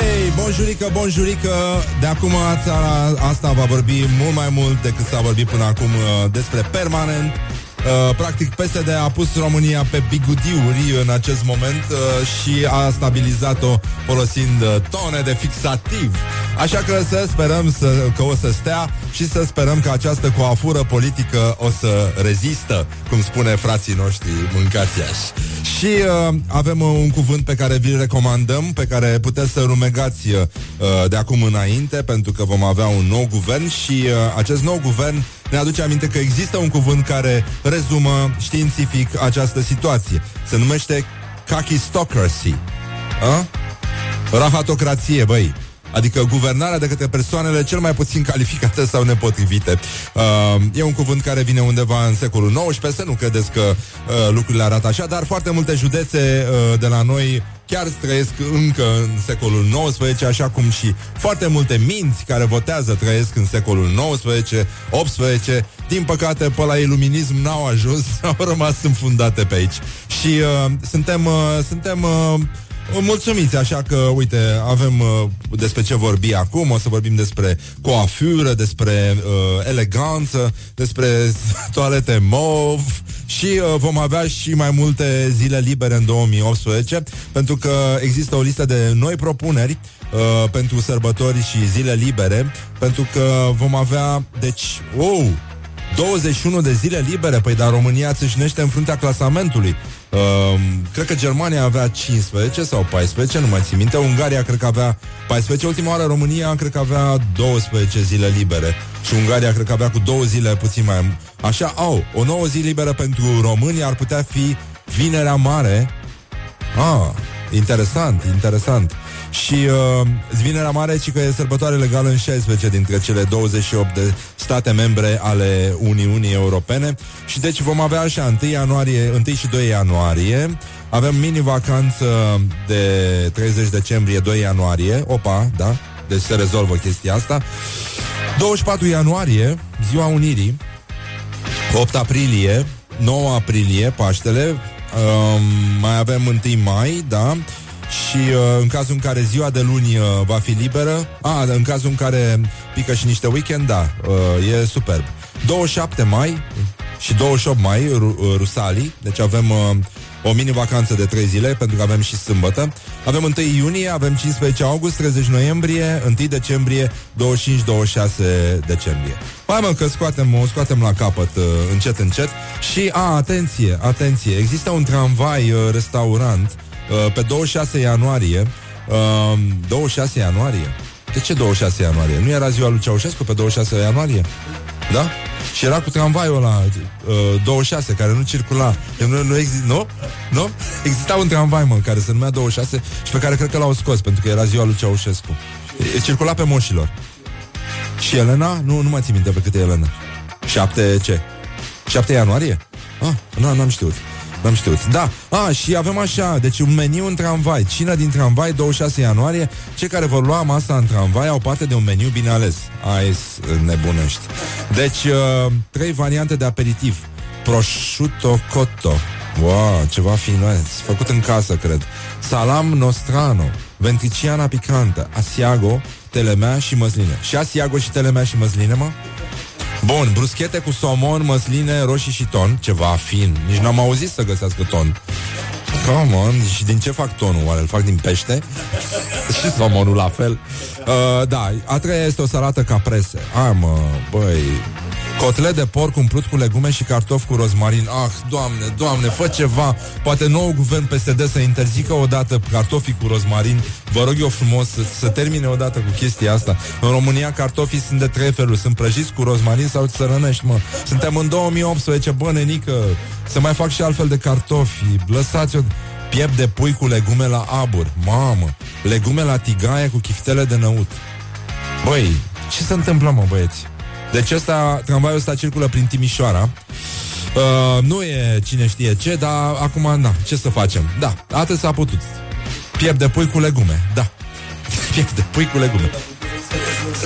Speaker 3: Ei, bonjurică, bonjurică De acum țara asta va vorbi mult mai mult decât s-a vorbit până acum uh, despre permanent Uh, practic, PSD a pus România pe bigudiuri în acest moment uh, și a stabilizat-o folosind uh, tone de fixativ. Așa că să sperăm să, că o să stea și să sperăm că această coafură politică o să rezistă, cum spune frații noștri mâncați Și uh, avem uh, un cuvânt pe care vi-l recomandăm, pe care puteți să rumegați uh, de acum înainte, pentru că vom avea un nou guvern și uh, acest nou guvern ne aduce aminte că există un cuvânt care rezumă științific această situație. Se numește kakistocracy. A? Rahatocrație, băi. Adică guvernarea de către persoanele cel mai puțin calificate sau nepotrivite. Uh, e un cuvânt care vine undeva în secolul XIX, să nu credeți că uh, lucrurile arată așa, dar foarte multe județe uh, de la noi chiar trăiesc încă în secolul XIX, așa cum și foarte multe minți care votează trăiesc în secolul XIX, XVIII. Din păcate, pe la iluminism n-au ajuns, au rămas înfundate pe aici. Și uh, suntem, uh, suntem uh, mulțumiți, așa că, uite, avem uh, despre ce vorbi acum, o să vorbim despre coafură, despre uh, eleganță, despre toalete mov și uh, vom avea și mai multe zile libere în 2018, pentru că există o listă de noi propuneri uh, pentru sărbători și zile libere, pentru că vom avea, deci, wow, 21 de zile libere, păi dar România țâșnește în fruntea clasamentului. Uh, cred că Germania avea 15 sau 14, nu mai țin minte. Ungaria cred că avea 14. Ultima oară România cred că avea 12 zile libere. Și Ungaria cred că avea cu două zile puțin mai... Așa, au, o nouă zi liberă pentru români ar putea fi Vinerea Mare. Ah, interesant, interesant. Și uh, Vinerea Mare, ci că e sărbătoare legală în 16 dintre cele 28 de state membre ale Uniunii Europene. Și deci vom avea așa 1 ianuarie, 1 și 2 ianuarie. Avem mini-vacanță de 30 decembrie, 2 ianuarie. Opa, da? Deci se rezolvă chestia asta. 24 ianuarie, Ziua Unirii. 8 aprilie, 9 aprilie, Paștele. Um, mai avem 1 mai, da? Și uh, în cazul în care ziua de luni uh, va fi liberă a, în cazul în care pică și niște weekend, da, uh, e superb. 27 mai și 28 mai, Ru- uh, Rusalii Deci avem uh, o mini-vacanță de 3 zile Pentru că avem și sâmbătă. Avem 1 iunie, avem 15 august, 30 noiembrie 1 decembrie, 25-26 decembrie. Hai mă că scoatem, o scoatem la capăt uh, încet, încet. Și, a, atenție, atenție Există un tramvai uh, restaurant Uh, pe 26 ianuarie uh, 26 ianuarie? De ce 26 ianuarie? Nu era ziua lui Ceaușescu pe 26 ianuarie? Da? Și era cu tramvaiul ăla uh, 26 care nu circula Nu, nu, exist, nu? nu? Exista un tramvai, mă, care se numea 26 Și pe care cred că l-au scos Pentru că era ziua lui Ceaușescu e, Circula pe moșilor Și Elena? Nu, nu mai țin minte pe câte Elena 7 ce? 7 ianuarie? Ah, nu, n-am știut N-am știut. Da. A, și avem așa, deci un meniu în tramvai. Cină din tramvai, 26 ianuarie. Cei care vor lua masa în tramvai au parte de un meniu bine ales. Ai nebunești. Deci, uh, trei variante de aperitiv. Prosciutto cotto. Wow, ceva finuț. Făcut în casă, cred. Salam nostrano. Ventriciana picantă. Asiago, telemea și măsline. Și asiago și telemea și măsline, mă? Bun, bruschete cu somon, măsline, roșii și ton Ceva fin, nici n-am auzit să găsească ton. Come on, și din ce fac tonul? Oare? Îl fac din pește? și somonul la fel. Uh, Da, a treia este o salată caprese Ai mă, băi Cotlet de porc umplut cu legume și cartofi cu rozmarin. Ah, doamne, doamne, fă ceva. Poate nou guvern PSD să interzică odată cartofii cu rozmarin. Vă rog eu frumos să, să termine odată cu chestia asta. În România cartofii sunt de trei feluri. Sunt prăjiți cu rozmarin sau țărănești, mă. Suntem în 2018, bă, nenică. Să mai fac și altfel de cartofi. Lăsați-o... Piept de pui cu legume la abur. Mamă, legume la tigaie cu chiftele de năut. Băi, ce se întâmplă, mă, băieți? Deci ăsta, tramvaiul ăsta circulă prin Timișoara. Uh, nu e cine știe ce, dar acum, da, ce să facem? Da, atât s-a putut. Piept de pui cu legume, da. Piept de pui cu legume.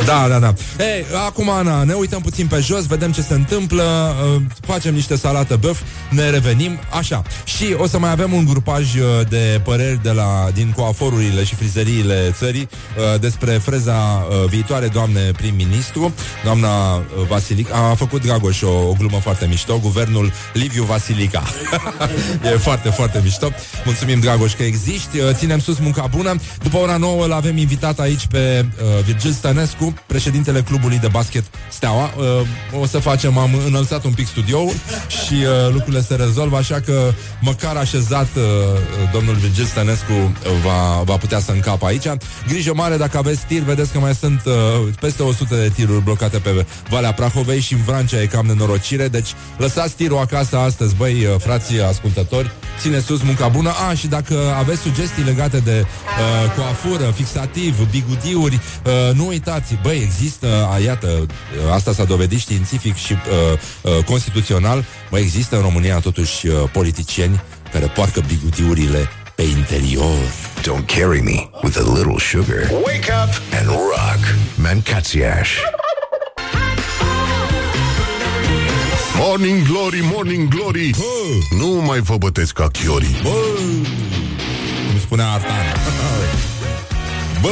Speaker 3: Da, da, da. Ei, acum, Ana, ne uităm puțin pe jos, vedem ce se întâmplă, uh, facem niște salată băf, ne revenim, așa. Și o să mai avem un grupaj uh, de păreri de la, din coaforurile și frizeriile țării uh, despre freza uh, viitoare doamne prim-ministru, doamna uh, Vasilica. A făcut Dragoș o, o glumă foarte mișto, guvernul Liviu Vasilica. e foarte, foarte mișto. Mulțumim, Dragoș, că existi. Uh, ținem sus munca bună. După ora 9 îl avem invitat aici pe uh, Virgil Stănescu, președintele clubului de basket Steaua. Uh, o să facem, am înălțat un pic studioul și uh, lucrurile se rezolvă, așa că măcar așezat uh, domnul Virgil Stănescu uh, va, va putea să încapă aici. Grijă mare dacă aveți tir, vedeți că mai sunt uh, peste 100 de tiruri blocate pe Valea Prahovei și în Vrancea e cam nenorocire, deci lăsați tirul acasă astăzi, băi, uh, frații ascultători, ține sus munca bună. A, și dacă aveți sugestii legate de uh, coafură, fixativ, bigudiuri, uh, nu uitați, băi, există, a, iată, uh, asta s-a dovedit științific și uh, uh, constituțional, băi, există în România totuși uh, politicieni care poarcă bigudiurile pe interior.
Speaker 1: Don't carry me with a little sugar. Wake up and rock. Mancațiaș.
Speaker 2: Morning Glory, Morning Glory Nu mai vă bătesc ca chiorii
Speaker 3: Bă! Cum spunea Artan. Bă!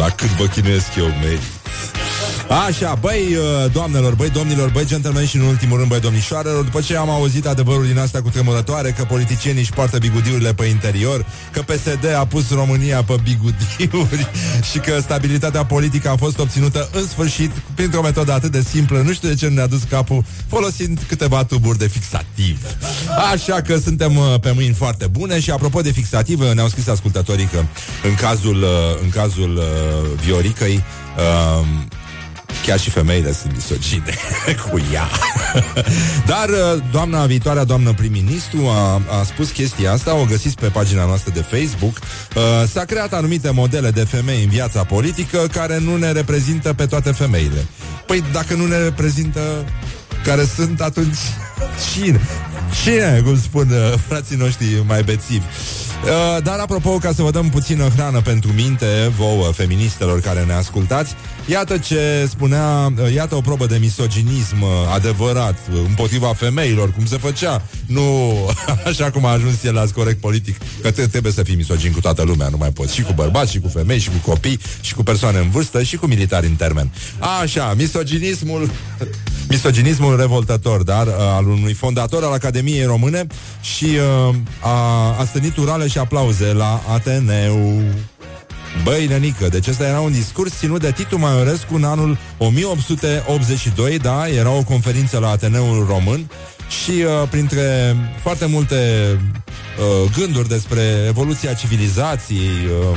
Speaker 3: La cât vă chinuiesc eu, meri. Așa, băi, uh, doamnelor, băi, domnilor, băi, gentlemen și în ultimul rând, băi, domnișoarelor, după ce am auzit adevărul din asta cu tremurătoare, că politicienii își poartă bigudiurile pe interior, că PSD a pus România pe bigudiuri și că stabilitatea politică a fost obținută în sfârșit printr-o metodă atât de simplă, nu știu de ce nu ne-a dus capul, folosind câteva tuburi de fixativ. Așa că suntem uh, pe mâini foarte bune și apropo de fixativ, ne-au scris ascultătorii că în cazul, uh, în cazul uh, Vioricăi, uh, Chiar și femeile sunt misogine cu ea. Dar uh, doamna viitoarea, doamnă prim-ministru a, a spus chestia asta, o găsiți pe pagina noastră de Facebook. Uh, s-a creat anumite modele de femei în viața politică care nu ne reprezintă pe toate femeile. Păi dacă nu ne reprezintă care sunt atunci cine? Cine, cum spun uh, frații noștri mai bețivi. Uh, dar apropo, ca să vă dăm puțină hrană pentru minte, vouă, feministelor care ne ascultați, iată ce spunea, uh, iată o probă de misoginism uh, adevărat uh, împotriva femeilor, cum se făcea, nu așa cum a ajuns el la corect politic, că te- trebuie să fii misogin cu toată lumea, nu mai poți, și cu bărbați, și cu femei, și cu copii, și cu persoane în vârstă, și cu militari în termen. Așa, misoginismul, misoginismul revoltător, dar uh, al unui fondator al Academiei Române și uh, a, a stănit urale și aplauze la Ateneu. Băi, nenică, deci ăsta era un discurs ținut de Titu Maiorescu în anul 1882, da, era o conferință la Ateneul Român și uh, printre foarte multe uh, gânduri despre evoluția civilizației, uh,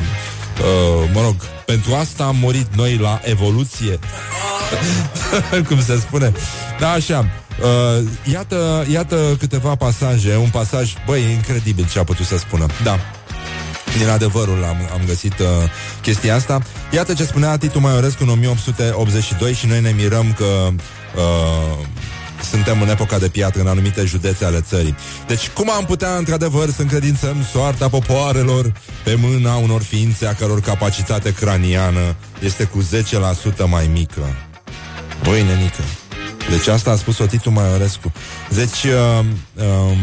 Speaker 3: uh, mă rog, pentru asta am murit noi la evoluție, cum se spune. Da, așa. Uh, iată, iată câteva pasaje, un pasaj, băi, incredibil ce a putut să spună. Da. Din adevărul am, am găsit uh, chestia asta. Iată ce spunea Titu Maiorescu în 1882 și noi ne mirăm că uh, suntem în epoca de piatră în anumite județe ale țării. Deci cum am putea într-adevăr să încredințăm soarta popoarelor pe mâna unor ființe a căror capacitate craniană este cu 10% mai mică? Băi, nenică. Deci asta a spus-o Titu Maiorescu. Deci, uh, um,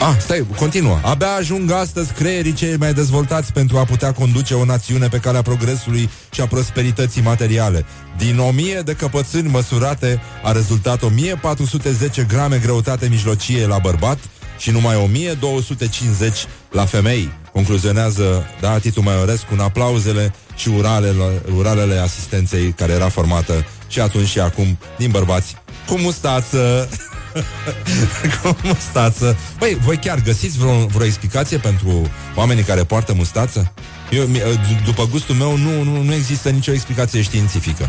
Speaker 3: Ah, stai, continuă. Abia ajung astăzi creierii cei mai dezvoltați pentru a putea conduce o națiune pe calea progresului și a prosperității materiale. Din 1000 de căpățâni măsurate a rezultat 1410 grame greutate mijlocie la bărbat și numai 1250 la femei. Concluzionează, da, Titu Maiorescu, în aplauzele și uralele, uralele asistenței care era formată și atunci și acum din bărbați cu mustață. cu mustață. Băi, voi chiar găsiți vreo, vreo explicație pentru oamenii care poartă mustață? Eu, mi- d- după gustul meu, nu, nu, nu există nicio explicație științifică.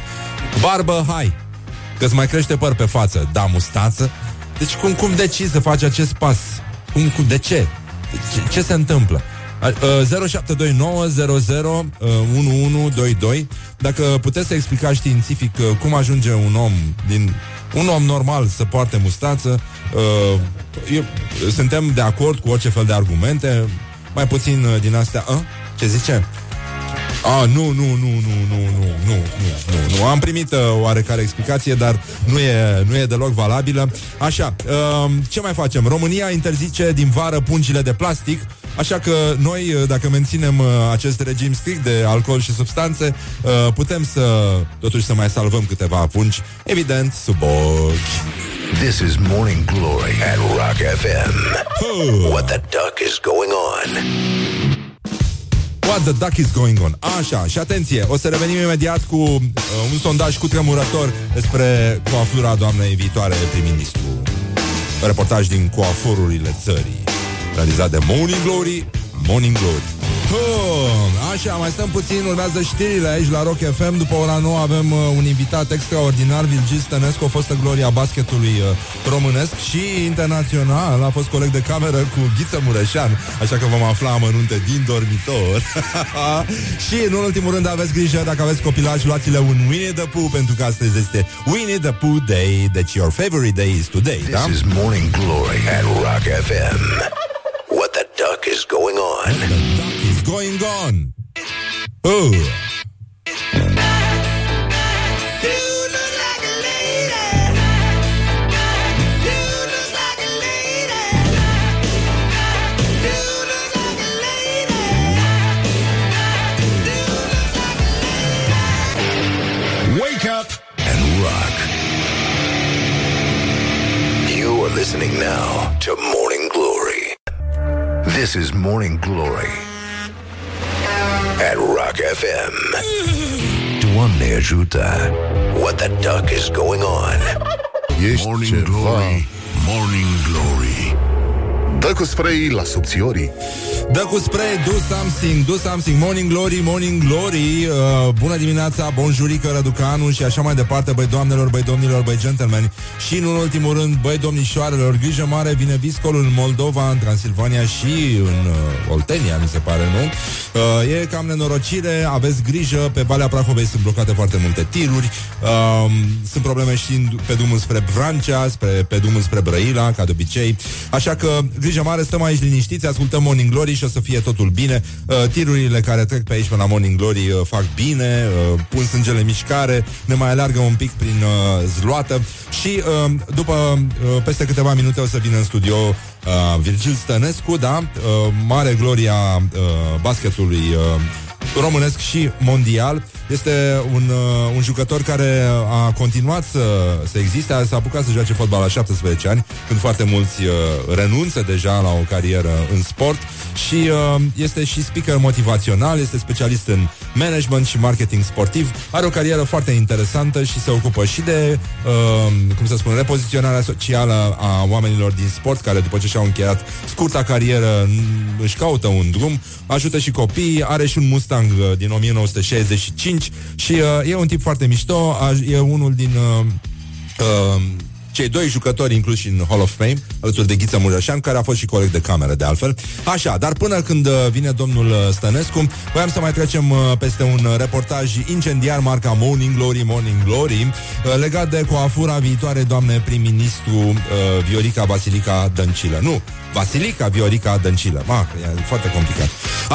Speaker 3: Barbă, hai! Că-ți mai crește păr pe față. Da, mustață? Deci cum, cum decizi să faci acest pas? Cum, cum, de ce? Ce, ce se întâmplă? A- uh, 0729001122 Dacă puteți să explicați științific uh, cum ajunge un om din un om normal să poarte mustață, uh, eu, suntem de acord cu orice fel de argumente, mai puțin uh, din astea. A? Ce zice? Ah, nu, nu, nu, nu, nu, nu, nu, nu, nu, nu. Am primit uh, oarecare explicație, dar nu e, nu e deloc valabilă. Așa, uh, ce mai facem? România interzice din vară pungile de plastic, așa că noi, uh, dacă menținem uh, acest regim strict de alcool și substanțe, uh, putem să, totuși, să mai salvăm câteva pungi, evident, sub ochi.
Speaker 1: This is Morning Glory at Rock FM. What the duck is going on?
Speaker 3: What the duck is going on? Așa, și atenție, o să revenim imediat cu uh, un sondaj cu tremurător despre coafura doamnei viitoare prim-ministru. Reportaj din coafururile țării. Realizat de Morning Glory, Morning Glory. Oh, așa, mai stăm puțin, urmează știrile aici la Rock FM După ora 9 avem uh, un invitat extraordinar Virgil Stănescu, a fost gloria basketului uh, românesc și internațional A fost coleg de cameră cu Ghiță Mureșan Așa că vom afla amănunte din dormitor Și în ultimul rând aveți grijă Dacă aveți copilaj, luați-le un Winnie the Pooh Pentru că astăzi este Winnie the Pooh Day Deci your favorite day is today
Speaker 1: This
Speaker 3: da?
Speaker 1: is Morning Glory at Rock FM. What the duck is going on?
Speaker 3: When the duck is going on Oh
Speaker 1: Wake up and rock. You are listening now to Morning. This is Morning Glory at Rock FM. Doamne ajută! What the duck is going on? Morning. Glory.
Speaker 2: Morning Glory Dă cu spray la subțiorii.
Speaker 3: Dă cu spray, do something, do something. Morning Glory, Morning Glory. Uh, Bună dimineața, bonjurică, Răducanu Și așa mai departe, băi doamnelor, băi domnilor, băi gentlemen. Și în ultimul rând, băi domnișoarelor Grijă mare, vine viscolul în Moldova În Transilvania și în uh, Oltenia, mi se pare, nu? Uh, e cam nenorocire, aveți grijă Pe Valea Prahovei sunt blocate foarte multe tiruri. Uh, Sunt probleme și în- pe drumul spre Vrancea spre, Pe drumul spre Brăila, ca de obicei. Așa că, grijă mare, stăm aici liniștiți Ascultăm Morning Glory și o să fie totul bine uh, Tirurile care trec pe aici până la Morning Glory uh, Fac bine, uh, pun sângele în mișcare Ne mai alergă un pic prin uh, zloată Și uh, după uh, peste câteva minute o să vină în studio uh, Virgil Stănescu, da? Uh, mare gloria uh, basketului uh, românesc și mondial. Este un, uh, un jucător care a continuat să, să existe, s-a apucat să joace fotbal la 17 ani, când foarte mulți uh, renunță deja la o carieră în sport și uh, este și speaker motivațional, este specialist în management și marketing sportiv, are o carieră foarte interesantă și se ocupă și de, uh, cum să spun, repoziționarea socială a oamenilor din sport, care după ce și-au încheiat scurta carieră n- își caută un drum, ajută și copii, are și un Mustang uh, din 1965 și uh, e un tip foarte mișto, a, e unul din uh, uh, cei doi jucători incluși în Hall of Fame, alături de Ghiță Mureșan, care a fost și coleg de cameră, de altfel. Așa, dar până când uh, vine domnul uh, Stănescu, voiam să mai trecem uh, peste un uh, reportaj incendiar marca Morning Glory, Morning Glory, uh, legat de coafura viitoare doamne prim-ministru uh, Viorica Basilica Dăncilă. Nu, Vasilica Viorica Dăncilă. Ma, e foarte complicat.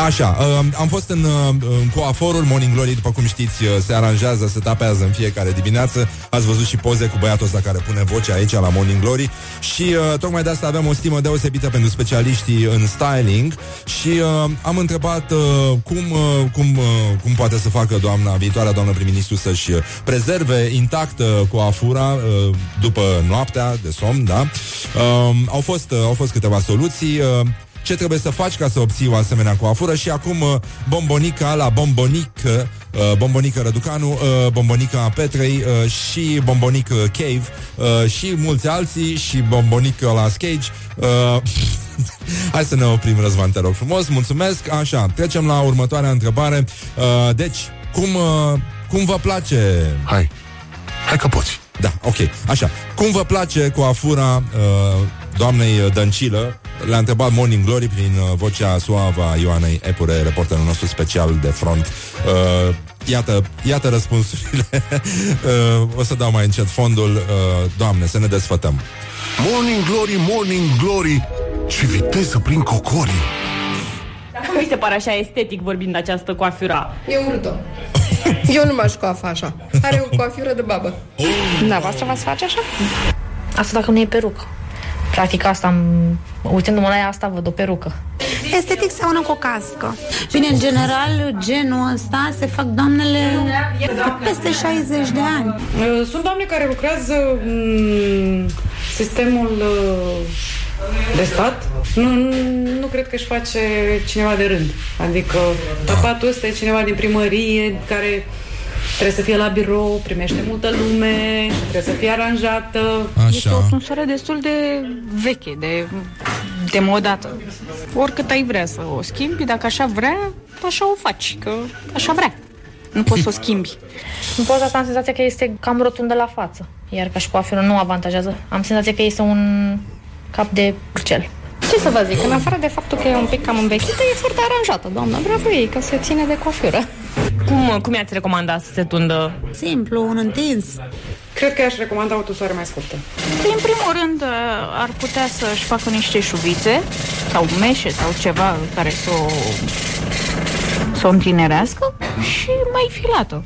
Speaker 3: Așa, uh, am fost în, uh, în coaforul Morning Glory, după cum știți, uh, se aranjează, se tapează în fiecare dimineață. Ați văzut și poze cu băiatul ăsta care pune voce aici la Morning Glory și uh, tocmai de asta avem o stimă deosebită pentru specialiștii în styling și uh, am întrebat uh, cum, uh, cum, uh, cum poate să facă doamna, viitoarea doamnă prim-ministru să-și uh, prezerve intactă coafura uh, după noaptea de somn, da? Uh, au, fost, uh, au fost câteva soluții. Uh, ce trebuie să faci ca să obții o asemenea coafură? Și acum uh, bombonica la bombonică uh, bombonică Răducanu, uh, bombonica Petrei uh, și bombonică Cave uh, și mulți alții și bombonică la Skage uh, Hai să ne oprim, Răzvan, te rog frumos, mulțumesc. Așa, trecem la următoarea întrebare. Uh, Deci, cum, uh, cum vă place?
Speaker 2: Hai, hai că poți.
Speaker 3: Da, ok, așa. Cum vă place coafura uh, doamnei Dăncilă Le-a întrebat Morning Glory prin uh, vocea suavă a Ioanei Epure, reporterul nostru special de front uh, Iată, iată răspunsurile uh, O să dau mai încet fondul uh, Doamne, să ne desfătăm
Speaker 2: Morning Glory, Morning Glory Ce viteză prin cocorii
Speaker 4: Nu mi se pare așa estetic vorbind această coafura.
Speaker 10: E urât-o. Eu nu m-aș coafa așa. Are o coafură de babă.
Speaker 5: Dumneavoastră v-ați face așa? Asta dacă nu e perucă. Practic asta, am, uitându-mă la ea, asta văd o perucă.
Speaker 6: Estetic seamănă cu o cască. Bine, în general, genul ăsta se fac doamnele peste 60 de ani.
Speaker 7: Uh, Sunt doamne care lucrează în sistemul uh, de stat. Nu, nu- nu cred că își face cineva de rând. Adică tapatul ăsta e cineva din primărie care trebuie să fie la birou, primește multă lume, și trebuie să fie aranjată.
Speaker 8: Este o tunsoare destul de veche, de demodată. Oricât ai vrea să o schimbi, dacă așa vrea, așa o faci, că așa vrea. Nu poți să o schimbi.
Speaker 5: În poza asta am senzația că este cam rotundă la față. Iar ca și coafură nu avantajează. Am senzația că este un cap de purcel.
Speaker 8: Ce să vă zic, în afară de faptul că e un pic cam învechită, e foarte aranjată, doamnă. Bravo ei, că se ține de coafură.
Speaker 4: Cum, cum i-ați recomanda să se tundă?
Speaker 6: Simplu, un întins.
Speaker 7: Cred că aș recomanda o tusoare mai scurtă.
Speaker 8: Păi, în primul rând, ar putea să-și facă niște șuvițe sau meșe sau ceva care să o, să o întinerească și mai filată.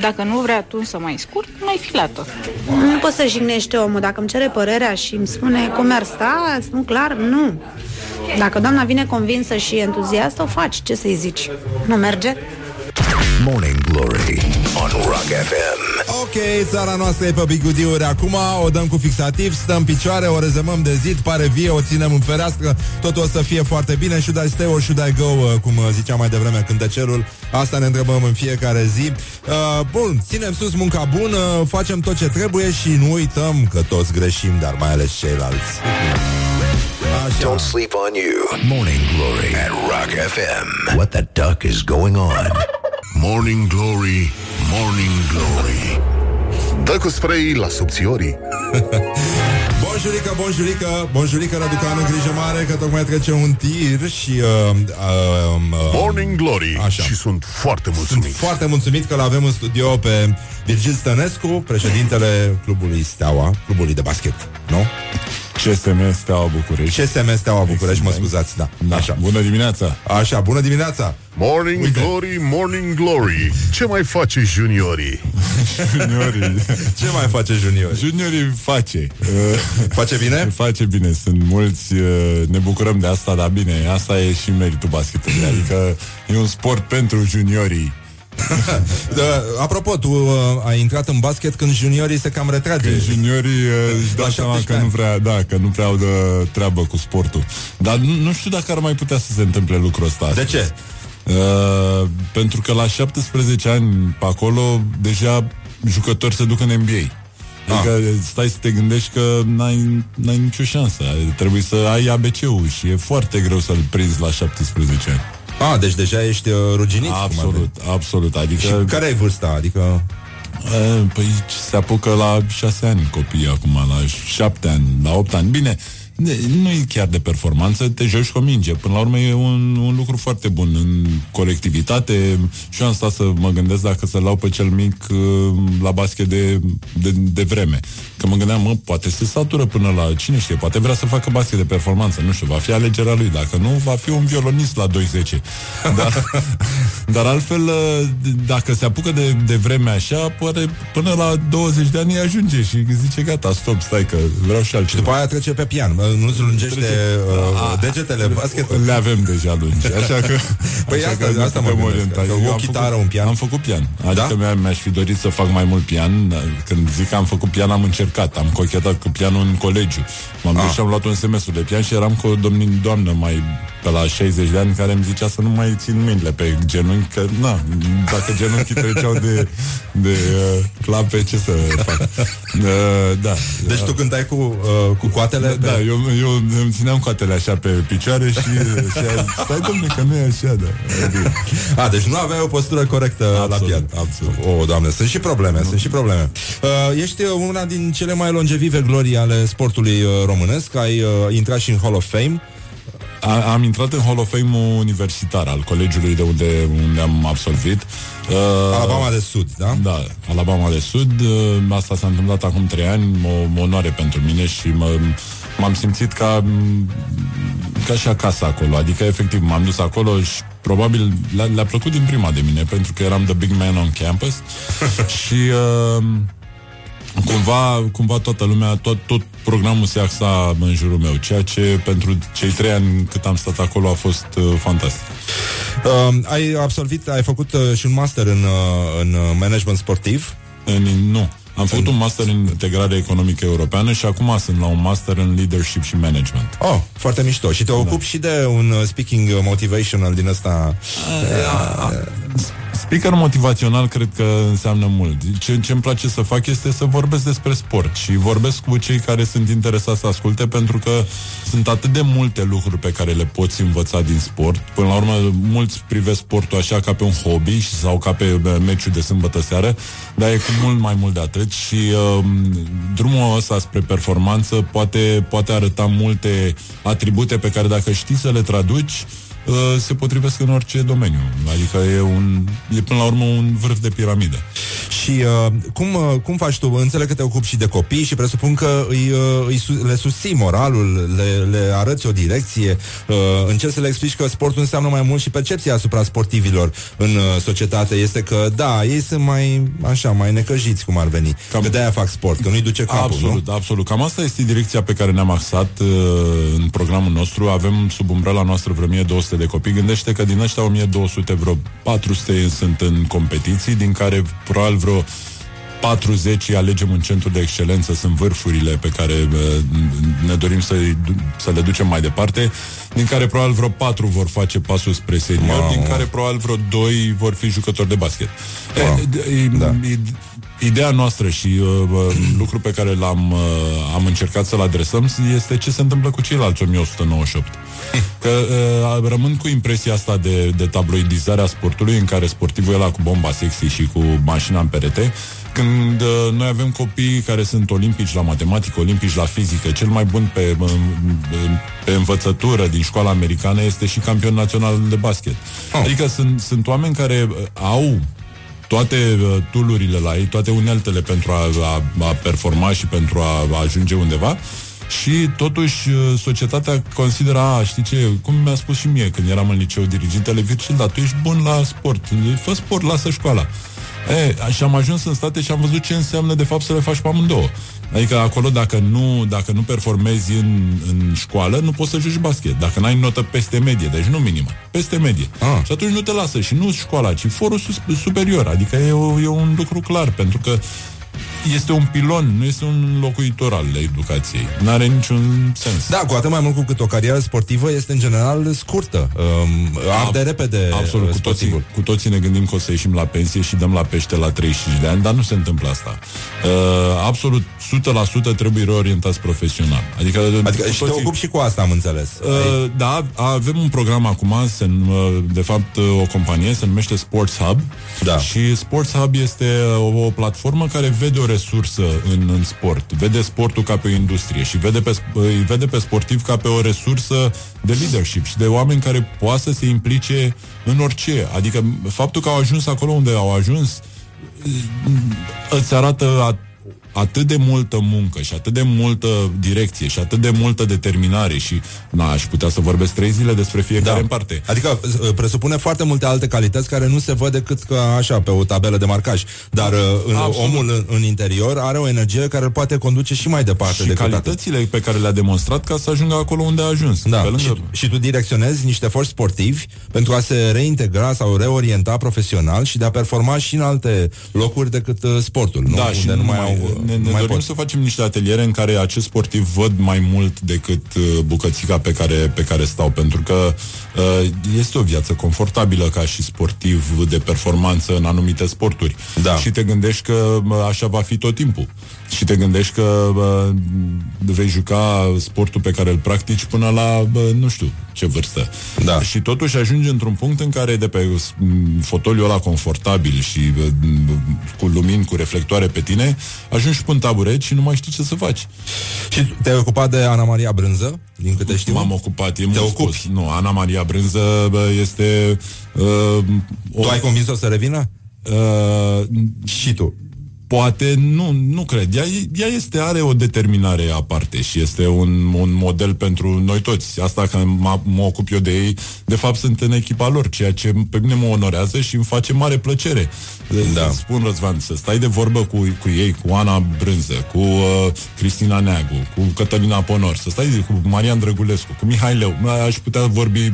Speaker 8: Dacă nu vrea tunsă mai scurt, mai filată.
Speaker 6: Nu poți să jignești omul. Dacă îmi cere părerea și îmi spune cum ar sta, spun clar, nu. Dacă doamna vine convinsă și entuziastă, o faci. Ce să-i zici? Nu merge?
Speaker 1: Morning Glory on Rock FM.
Speaker 3: Ok, țara noastră e pe bigudiuri acum O dăm cu fixativ, stăm în picioare O rezemăm de zid, pare vie, o ținem în fereastră Totul o să fie foarte bine Should I stay or should I go, uh, cum uh, ziceam mai devreme Cântecelul, asta ne întrebăm în fiecare zi uh, Bun, ținem sus munca bună Facem tot ce trebuie și nu uităm Că toți greșim, dar mai ales ceilalți
Speaker 1: Don't sleep on you. Morning Glory at Rock FM. What the duck is going on?
Speaker 2: Morning Glory, Morning Glory Dă cu spray la subțiorii
Speaker 3: Bonjurică, bonjurică, bonjurică, Raducanu, grijă mare Că tocmai trece un tir și... Uh, uh, uh,
Speaker 2: Morning Glory
Speaker 3: Așa.
Speaker 2: Și sunt foarte mulțumit
Speaker 3: Sunt foarte mulțumit că l-avem în studio pe Virgil Stănescu, președintele clubului Steaua, clubului de basket, nu?
Speaker 11: CSM Steaua București.
Speaker 3: CSM Steaua București, mă scuzați, da.
Speaker 11: Da.
Speaker 3: Așa.
Speaker 11: Bună dimineața!
Speaker 3: Așa, bună dimineața!
Speaker 2: Morning
Speaker 3: Uite.
Speaker 2: Glory, Morning Glory Ce mai face juniorii?
Speaker 11: Juniorii.
Speaker 3: Ce mai face junior?
Speaker 11: Juniorii face.
Speaker 3: Face bine?
Speaker 11: Face bine. Sunt mulți, uh, ne bucurăm de asta, dar bine, asta e și meritul basketului. Adică e un sport pentru juniorii.
Speaker 3: da, apropo, tu uh, ai intrat în basket când juniorii se cam retrage.
Speaker 11: Când juniorii uh, își dau
Speaker 3: La
Speaker 11: seama
Speaker 3: 17
Speaker 11: că nu
Speaker 3: ani.
Speaker 11: vrea, da, că nu prea au de treabă cu sportul. Dar nu, nu știu dacă ar mai putea să se întâmple lucrul ăsta.
Speaker 3: De
Speaker 11: astăzi.
Speaker 3: ce?
Speaker 11: Uh, pentru că la 17 ani pe acolo deja jucători se duc în NBA. Adică
Speaker 3: Ah.
Speaker 11: stai să te gândești că n-ai, n-ai nicio șansă. Trebuie să ai ABC-ul și e foarte greu să-l prinzi la 17 ani.
Speaker 3: A, deci deja ești uh, ruginit? cum ar
Speaker 11: Absolut, absolut. Adică
Speaker 3: Și care ai vârsta? Adică...
Speaker 11: E, Păi se apucă la șase ani copiii acum, la șapte ani, la opt ani. Bine, ne- nu e chiar de performanță, te joci cu o minge. Până la urmă e un, un lucru foarte bun în colectivitate. Și eu am stat să mă gândesc dacă să-l iau pe cel mic uh, la basket de, de, de vreme. Că mă gândeam, mă, poate se satură până la, cine știe, poate vrea să facă basket de performanță, nu știu, va fi alegerea lui. Dacă nu, va fi un violonist la 210. Dar, dar altfel, uh, dacă se apucă de, de vreme așa, poate până la 20 de ani îi ajunge și zice, gata, stop, stai că vreau și altceva.
Speaker 3: După aia trece pe pian. Bă, Nu-ți lungește uh, degetele basket.
Speaker 11: Le avem deja lungi, așa că...
Speaker 3: Păi
Speaker 11: așa
Speaker 3: asta-
Speaker 11: că ne
Speaker 3: asta mă
Speaker 11: putem
Speaker 3: gândesc,
Speaker 11: orienta.
Speaker 3: că
Speaker 11: Eu
Speaker 3: o
Speaker 11: am
Speaker 3: chitară,
Speaker 11: făcut-
Speaker 3: un pian.
Speaker 11: Am făcut pian. Adică
Speaker 3: Da?
Speaker 11: mi-a, mi-aș fi dorit să fac mai mult pian. dar Când zic că am făcut pian, am încercat. Am cochetat cu pianul în colegiu. M-am dus
Speaker 3: Ah.
Speaker 11: și am luat un semestru de pian și eram cu o domni, doamnă mai pe la 60 de ani care îmi zicea să nu mai țin mâinile pe genunchi, că na, dacă genunchii treceau de, de uh, clape, ce să fac? Uh, da.
Speaker 3: Deci tu cântai cu, uh, cu coatele?
Speaker 11: Da,
Speaker 3: pe-
Speaker 11: eu, eu îmi țineam coatele așa pe picioare și, și a zis, stai domne că nu e așa, da. Adică,
Speaker 3: A, deci nu aveai o postură corectă la
Speaker 11: Absolut,
Speaker 3: pian.
Speaker 11: absolut.
Speaker 3: O, doamne, sunt și probleme, sunt și probleme. Uh, ești uh, una din cele mai longevive glorii ale sportului uh, românesc. Ai uh, intrat și în Hall of Fame.
Speaker 11: A, am intrat în Hall of Fame universitar al colegiului de unde, unde am absolvit. Uh,
Speaker 3: Alabama de Sud, da?
Speaker 11: Da, Alabama de Sud. Uh, asta s-a întâmplat acum trei ani, o, o onoare pentru mine și mă, m-am simțit ca, ca și acasă acolo. Adică, efectiv, m-am dus acolo și probabil le-a, le plăcut din prima de mine, pentru că eram the big man on campus și uh, cumva, cumva toată lumea, tot, tot programul se axa în jurul meu, ceea ce pentru cei trei ani cât am stat acolo a fost uh, fantastic.
Speaker 3: Uh, ai absolvit, ai făcut uh, și un master în, uh, în uh, management sportiv?
Speaker 11: În, nu. Am făcut un master în integrare economică europeană și acum sunt la un master în leadership și management.
Speaker 3: Oh, foarte mișto. Și te ocupi și de un uh, speaking motivational din ăsta...
Speaker 11: Speaker motivațional cred că înseamnă mult. Ce, ce îmi place să fac este să vorbesc despre sport și vorbesc cu cei care sunt interesați să asculte pentru că sunt atât de multe lucruri pe care le poți învăța din sport. Până la urmă, mulți privesc sportul așa ca pe un hobby sau ca pe uh, meciul de sâmbătă seară, dar e cu mult mai mult de atât și uh, drumul ăsta spre performanță poate, poate arăta multe atribute pe care dacă știi să le traduci, uh, se potrivesc în orice domeniu. Adică e, un, e până la urmă un vârf de piramidă.
Speaker 3: Și uh, cum, uh, cum faci tu? Înțeleg că te ocupi și de copii și presupun că îi, uh, îi, su- le susții moralul, le, le arăți o direcție, uh, încerci să le explici că sportul înseamnă mai mult și percepția asupra sportivilor în uh, societate este că, da, ei sunt mai, așa, mai necăjiți, cum ar veni. Cam... Că de-aia fac sport, că nu-i duce capul,
Speaker 11: Absolut,
Speaker 3: nu?
Speaker 11: absolut. Cam asta este direcția pe care ne-am axat uh, în programul nostru. Avem sub umbrela noastră vreo 1200 de copii. Gândește că din ăștia 1200, vreo 400 sunt în competiții, din care probabil vreo 40 îi alegem în centru de excelență, sunt vârfurile pe care uh, ne dorim să, să le ducem mai departe, din care probabil vreo 4 vor face pasul spre senior,
Speaker 3: Wow.
Speaker 11: din care probabil vreo 2 vor fi jucători de basket.
Speaker 3: Wow.
Speaker 11: E, e,
Speaker 3: Da.
Speaker 11: e, Ideea noastră și uh, uh, lucru pe care l-am uh, am încercat să-l adresăm este ce se întâmplă cu ceilalți 1198. Că uh, rămân cu impresia asta de, de tabloidizare a sportului în care sportivul e la cu bomba sexy și cu mașina în perete, când uh, noi avem copii care sunt olimpici la matematică, olimpici la fizică, cel mai bun pe, uh, pe învățătură din școala americană este și campion național de basket.
Speaker 3: Oh.
Speaker 11: Adică sunt, sunt oameni care uh, au toate uh, tulurile la ei, toate uneltele pentru a, a, a performa și pentru a, a ajunge undeva și totuși uh, societatea consideră, a, știi ce, cum mi-a spus și mie când eram în liceu dirigintele Virgil, da, tu ești bun la sport, fă sport, lasă școala. E, și am ajuns în state și am văzut ce înseamnă de fapt să le faci pe amândouă. Adică acolo dacă nu, dacă nu performezi în, în școală, nu poți să joci basket. Dacă n-ai notă peste medie, deci nu minimă, peste medie.
Speaker 3: Ah.
Speaker 11: Și atunci nu te lasă și nu școala, ci forul sus, superior. Adică e, o, e un lucru clar, pentru că este un pilon, nu este un locuitor al educației. Nu are niciun sens.
Speaker 3: Da, cu atât mai mult cu cât o carieră sportivă este în general scurtă. Um, arde repede
Speaker 11: Absolut,
Speaker 3: uh,
Speaker 11: cu toții,
Speaker 3: sportivul.
Speaker 11: cu toții ne gândim că o să ieșim la pensie și dăm la pește la 35 de ani, dar nu se întâmplă asta. Uh, absolut, 100% trebuie reorientați profesional. Adică,
Speaker 3: Adică
Speaker 11: cu
Speaker 3: și te ocupi și cu asta, am înțeles.
Speaker 11: Uh, da, avem un program acum, se, num- de fapt o companie, se numește Sports Hub
Speaker 3: Da.
Speaker 11: și Sports Hub este o, o platformă care vede o resursă în, în sport, vede sportul ca pe o industrie și vede pe, sp- îi vede pe sportiv ca pe o resursă de leadership și de oameni care poate să se implice în orice. Adică faptul că au ajuns acolo unde au ajuns îți arată a, atât de multă muncă și atât de multă direcție și atât de multă determinare și na, aș putea să vorbesc trei zile despre fiecare
Speaker 3: Da.
Speaker 11: în parte.
Speaker 3: Adică uh, presupune foarte multe alte calități care nu se văd decât că așa, pe o tabelă de marcaj. Dar uh, în,
Speaker 11: Absolut.
Speaker 3: omul în, în interior are o energie care îl poate conduce și mai departe
Speaker 11: Și
Speaker 3: decât atât.
Speaker 11: calitățile pe care le-a demonstrat ca să ajungă acolo unde a ajuns.
Speaker 3: Da,
Speaker 11: Pe lângă...
Speaker 3: și, și tu direcționezi niște forți sportivi pentru a se reintegra sau reorienta profesional și de a performa și în alte locuri decât uh, sportul, nu?
Speaker 11: Da,
Speaker 3: Unde
Speaker 11: și
Speaker 3: nu mai,
Speaker 11: mai,
Speaker 3: au, uh,
Speaker 11: ne,
Speaker 3: nu
Speaker 11: ne
Speaker 3: mai
Speaker 11: dorim
Speaker 3: pot.
Speaker 11: să facem niște ateliere în care acest sportiv văd mai mult decât uh, bucățica pe care, pe care stau, pentru că uh, este o viață confortabilă ca și sportiv de performanță în anumite sporturi.
Speaker 3: Da.
Speaker 11: Și te gândești că uh, așa va fi tot timpul. Și te gândești că uh, vei juca sportul pe care îl practici până la, uh, nu știu, ce vârstă.
Speaker 3: Da.
Speaker 11: Și totuși ajungi într-un punct în care de pe m, fotoliul ăla confortabil și uh, m, cu lumini, cu reflectoare pe tine, ajungi pe un taburet și nu mai știi ce să faci.
Speaker 3: Și te-ai ocupat de Ana Maria Brânză, din câte știu?
Speaker 11: M-am ocupat, e
Speaker 3: Te
Speaker 11: mult
Speaker 3: ocupi?
Speaker 11: spus. Nu, Ana Maria Brânză bă, este... Uh, o,
Speaker 3: Tu ai convins-o să revină?
Speaker 11: uh,
Speaker 3: Și tu.
Speaker 11: Poate, nu, nu cred. Ea, ea este, are o determinare aparte și este un, un model pentru noi toți. Asta că mă, mă ocup eu de ei, de fapt sunt în echipa lor, ceea ce pe mine mă onorează și îmi face mare plăcere. Da. Spun, Răzvan, să stai de vorbă cu, cu ei, cu Ana Brânză, cu uh, Cristina Neagu, cu Cătălina Ponor, să stai cu Marian Drăgulescu, cu Mihai Leu. Aș putea vorbi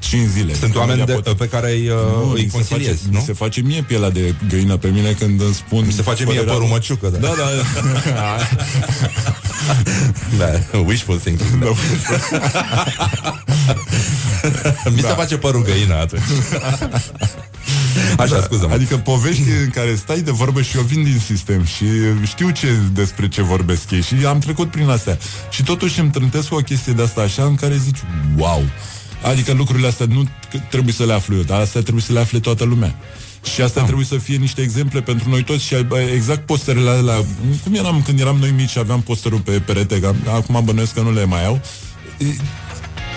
Speaker 11: 5 zile.
Speaker 3: Sunt oameni de, pe care îi, uh,
Speaker 11: nu,
Speaker 3: îi
Speaker 11: mi se face,
Speaker 3: conciliezi, nu?
Speaker 11: Mi se face mie pielea de găină pe mine când îmi spun...
Speaker 3: Mi se face mie
Speaker 11: părerea
Speaker 3: părul
Speaker 11: lor.
Speaker 3: măciucă, da.
Speaker 11: Da, da.
Speaker 3: da. Wishful thinking. Da. Mi se
Speaker 11: Da.
Speaker 3: face părul găină atunci. Așa, scuză
Speaker 11: Adică povești în care stai de vorbă și eu vin din sistem și știu ce, despre ce vorbesc ei și am trecut prin astea. Și totuși îmi trântesc cu o chestie de asta așa în care zici, wow! Adică lucrurile astea nu t- trebuie să le aflu eu, dar astea trebuie să le afle toată lumea. Și asta trebuie să fie niște exemple pentru noi toți și bă, exact posterele alea, cum eram când eram noi mici și aveam posterul pe perete, că acum bănuiesc că nu le mai au,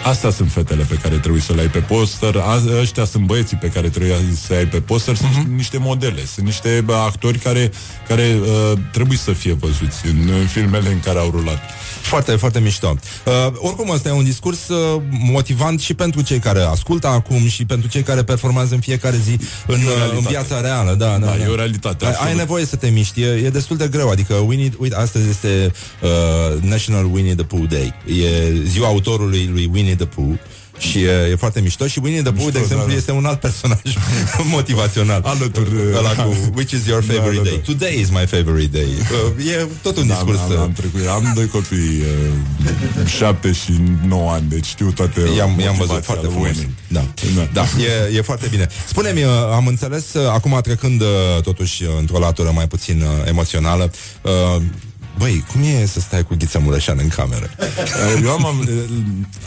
Speaker 11: Astea sunt fetele pe care trebuie să le ai pe poster, a, ăștia sunt băieții pe care trebuie să ai pe poster, sunt uh-huh. niște modele, sunt niște bă, actori care, care uh, trebuie să fie văzuți în, în filmele în care au rulat.
Speaker 3: Foarte, foarte mișto. Uh, oricum, ăsta e un discurs uh, motivant și pentru cei care ascultă acum și pentru cei care performează în fiecare zi în,
Speaker 11: E o
Speaker 3: uh, în
Speaker 11: realitate.
Speaker 3: viața reală. Da, da,
Speaker 11: Da,
Speaker 3: da.
Speaker 11: e o realitate,
Speaker 3: Ai,
Speaker 11: absolut.
Speaker 3: ai nevoie să te miști, e, e destul de greu. Adică, we need, uite, astăzi este uh, National Winnie the Pooh Day. E ziua autorului lui Winnie the Pooh. Și e, e foarte mișto Și Winnie the Pooh, de
Speaker 11: Mișto,
Speaker 3: exemplu,
Speaker 11: da, da.
Speaker 3: este un alt personaj motivațional
Speaker 11: Alături,
Speaker 3: Ăla cu Which is your
Speaker 11: Da,
Speaker 3: favorite
Speaker 11: da, da.
Speaker 3: day? Today is my favorite day uh, E tot un
Speaker 11: Da,
Speaker 3: discurs
Speaker 11: am,
Speaker 3: uh,
Speaker 11: am, trecut, am doi copii, uh, șapte și nouă ani, deci știu toate
Speaker 3: I-am, i-am
Speaker 11: motivația
Speaker 3: văzut foarte
Speaker 11: lui
Speaker 3: frumos.
Speaker 11: Winnie.
Speaker 3: Da, da. E, e foarte bine. Spune-mi, uh, am înțeles, uh, acum trecând uh, totuși uh, într-o latură mai puțin uh, emoțională, uh, Băi, cum e să stai cu Ghiță Mureșan în cameră?
Speaker 11: Eu am, am,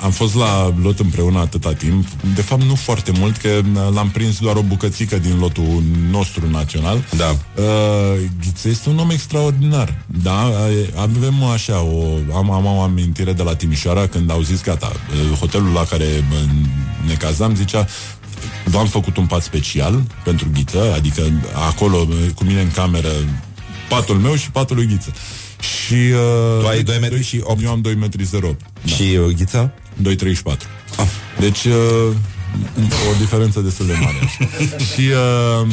Speaker 11: am fost la lot împreună atâta timp. De fapt nu foarte mult Că l-am prins doar o bucățică din lotul nostru național.
Speaker 3: Da.
Speaker 11: Uh, Ghiță este un om extraordinar. Da, avem așa o, am, am o amintire de la Timișoara Când au zis gata uh, Hotelul la care uh, ne cazam Zicea V-am făcut un pat special pentru Ghiță Adică acolo uh, cu mine în cameră Patul meu și patul lui Ghiță și, uh,
Speaker 3: Tu ai 2 metri și 8
Speaker 11: Eu am 2 metri 08
Speaker 3: da. Și uh, Ghiță?
Speaker 11: 2,34 ah. Deci uh, O diferență destul de mare Și uh,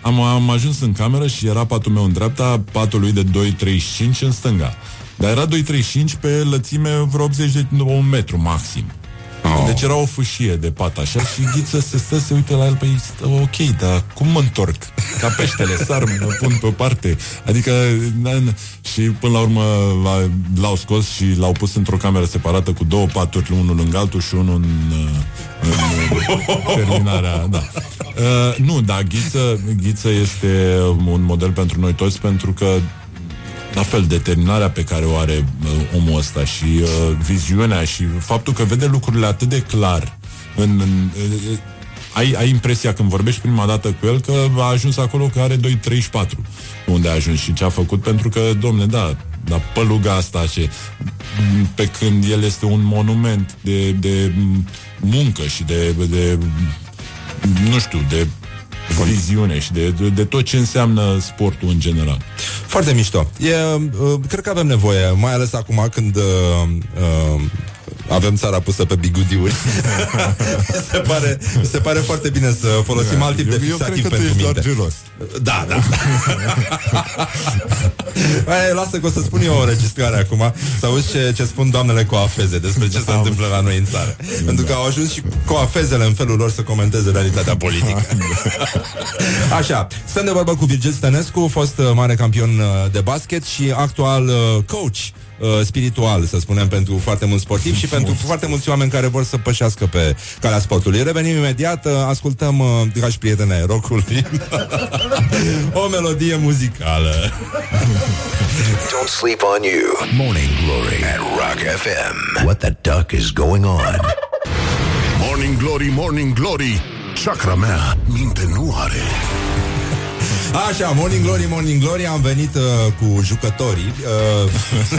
Speaker 11: am, am ajuns în cameră și era patul meu în dreapta Patul lui de 2,35 în stânga Dar era 2,35 pe lățime vreo 80 de un metru maxim Oh. Deci era o fâșie de pat așa și Ghiță se stă, se uită la el, păi stă, ok, dar cum mă întorc? Ca peștele, sar, mă pun pe o parte. Adică, na, na. și până la urmă l- l-au scos și l-au pus într-o cameră separată cu două paturi, unul lângă altul și unul în, în, în terminarea, da. Uh, nu, da, Ghiță, Ghiță este un model pentru noi toți pentru că la fel, determinarea pe care o are uh, omul ăsta și uh, viziunea și faptul că vede lucrurile atât de clar în, în, uh, ai, ai impresia când vorbești prima dată cu el că a ajuns acolo că are 2,34 unde a ajuns și ce a făcut pentru că, domne, da, dar păluga asta ce, pe când el este un monument de, de muncă și de, de nu știu, de viziune și de, de, de tot ce înseamnă sportul în general.
Speaker 3: Foarte mișto. E, uh, cred că avem nevoie, mai ales acum când uh, uh, avem țara pusă pe bigudiuri. mi, se pare, mi se pare foarte bine să folosim alt tip de
Speaker 11: eu, eu cred
Speaker 3: fixativ
Speaker 11: că tu
Speaker 3: pentru
Speaker 11: ești
Speaker 3: minte.
Speaker 11: doar gelos.
Speaker 3: Da, da. Hai, lasă că o să spun eu o înregistrare acum Să auzi ce, ce spun doamnele coafeze Despre ce se întâmplă la noi în țară Pentru că au ajuns și coafezele în felul lor Să comenteze realitatea politică Așa, stăm de vorbă cu Virgil Stănescu Fost uh, mare campion uh, de basket Și actual uh, coach uh, spiritual, să spunem, pentru foarte mulți sportivi și pentru foarte mulți oameni care vor să pășească pe calea sportului. Revenim imediat, uh, ascultăm, uh, dragi prieteni ai rockului, o melodie muzicală.
Speaker 1: Don't sleep on you. Morning Glory at Rock FM. What the duck is going on?
Speaker 2: Morning Glory, Morning Glory Chakra mea minte nu are
Speaker 3: Așa, Morning Glory, Morning Glory Am venit uh, cu jucătorii uh,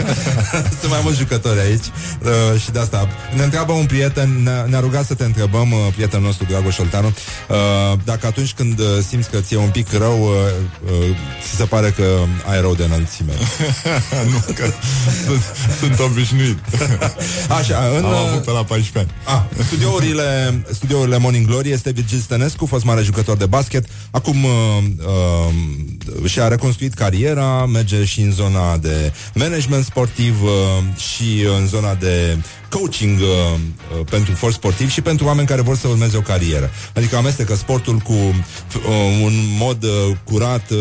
Speaker 3: Sunt mai mulți jucători aici uh, Și de asta Ne întreabă un prieten Ne-a, ne rugat să te întrebăm uh, Prietenul nostru, Dragoș Olteanu uh, Dacă atunci când uh, simți că ți-e un pic rău uh, uh, Ți se pare că ai rău de înălțime
Speaker 11: nu, că sunt, sunt obișnuit.
Speaker 3: Așa, în,
Speaker 11: Am avut pe la 14 ani.
Speaker 3: a, studiourile, studiourile Morning Glory este Virgil Stănescu, fost mare jucător de basket. Acum uh, uh, și-a reconstruit cariera, merge și în zona de management sportiv uh, și în zona de coaching uh, uh, pentru for sportiv și pentru oameni care vor să urmeze o carieră. Adică amestecă sportul cu uh, un mod uh, curat, uh,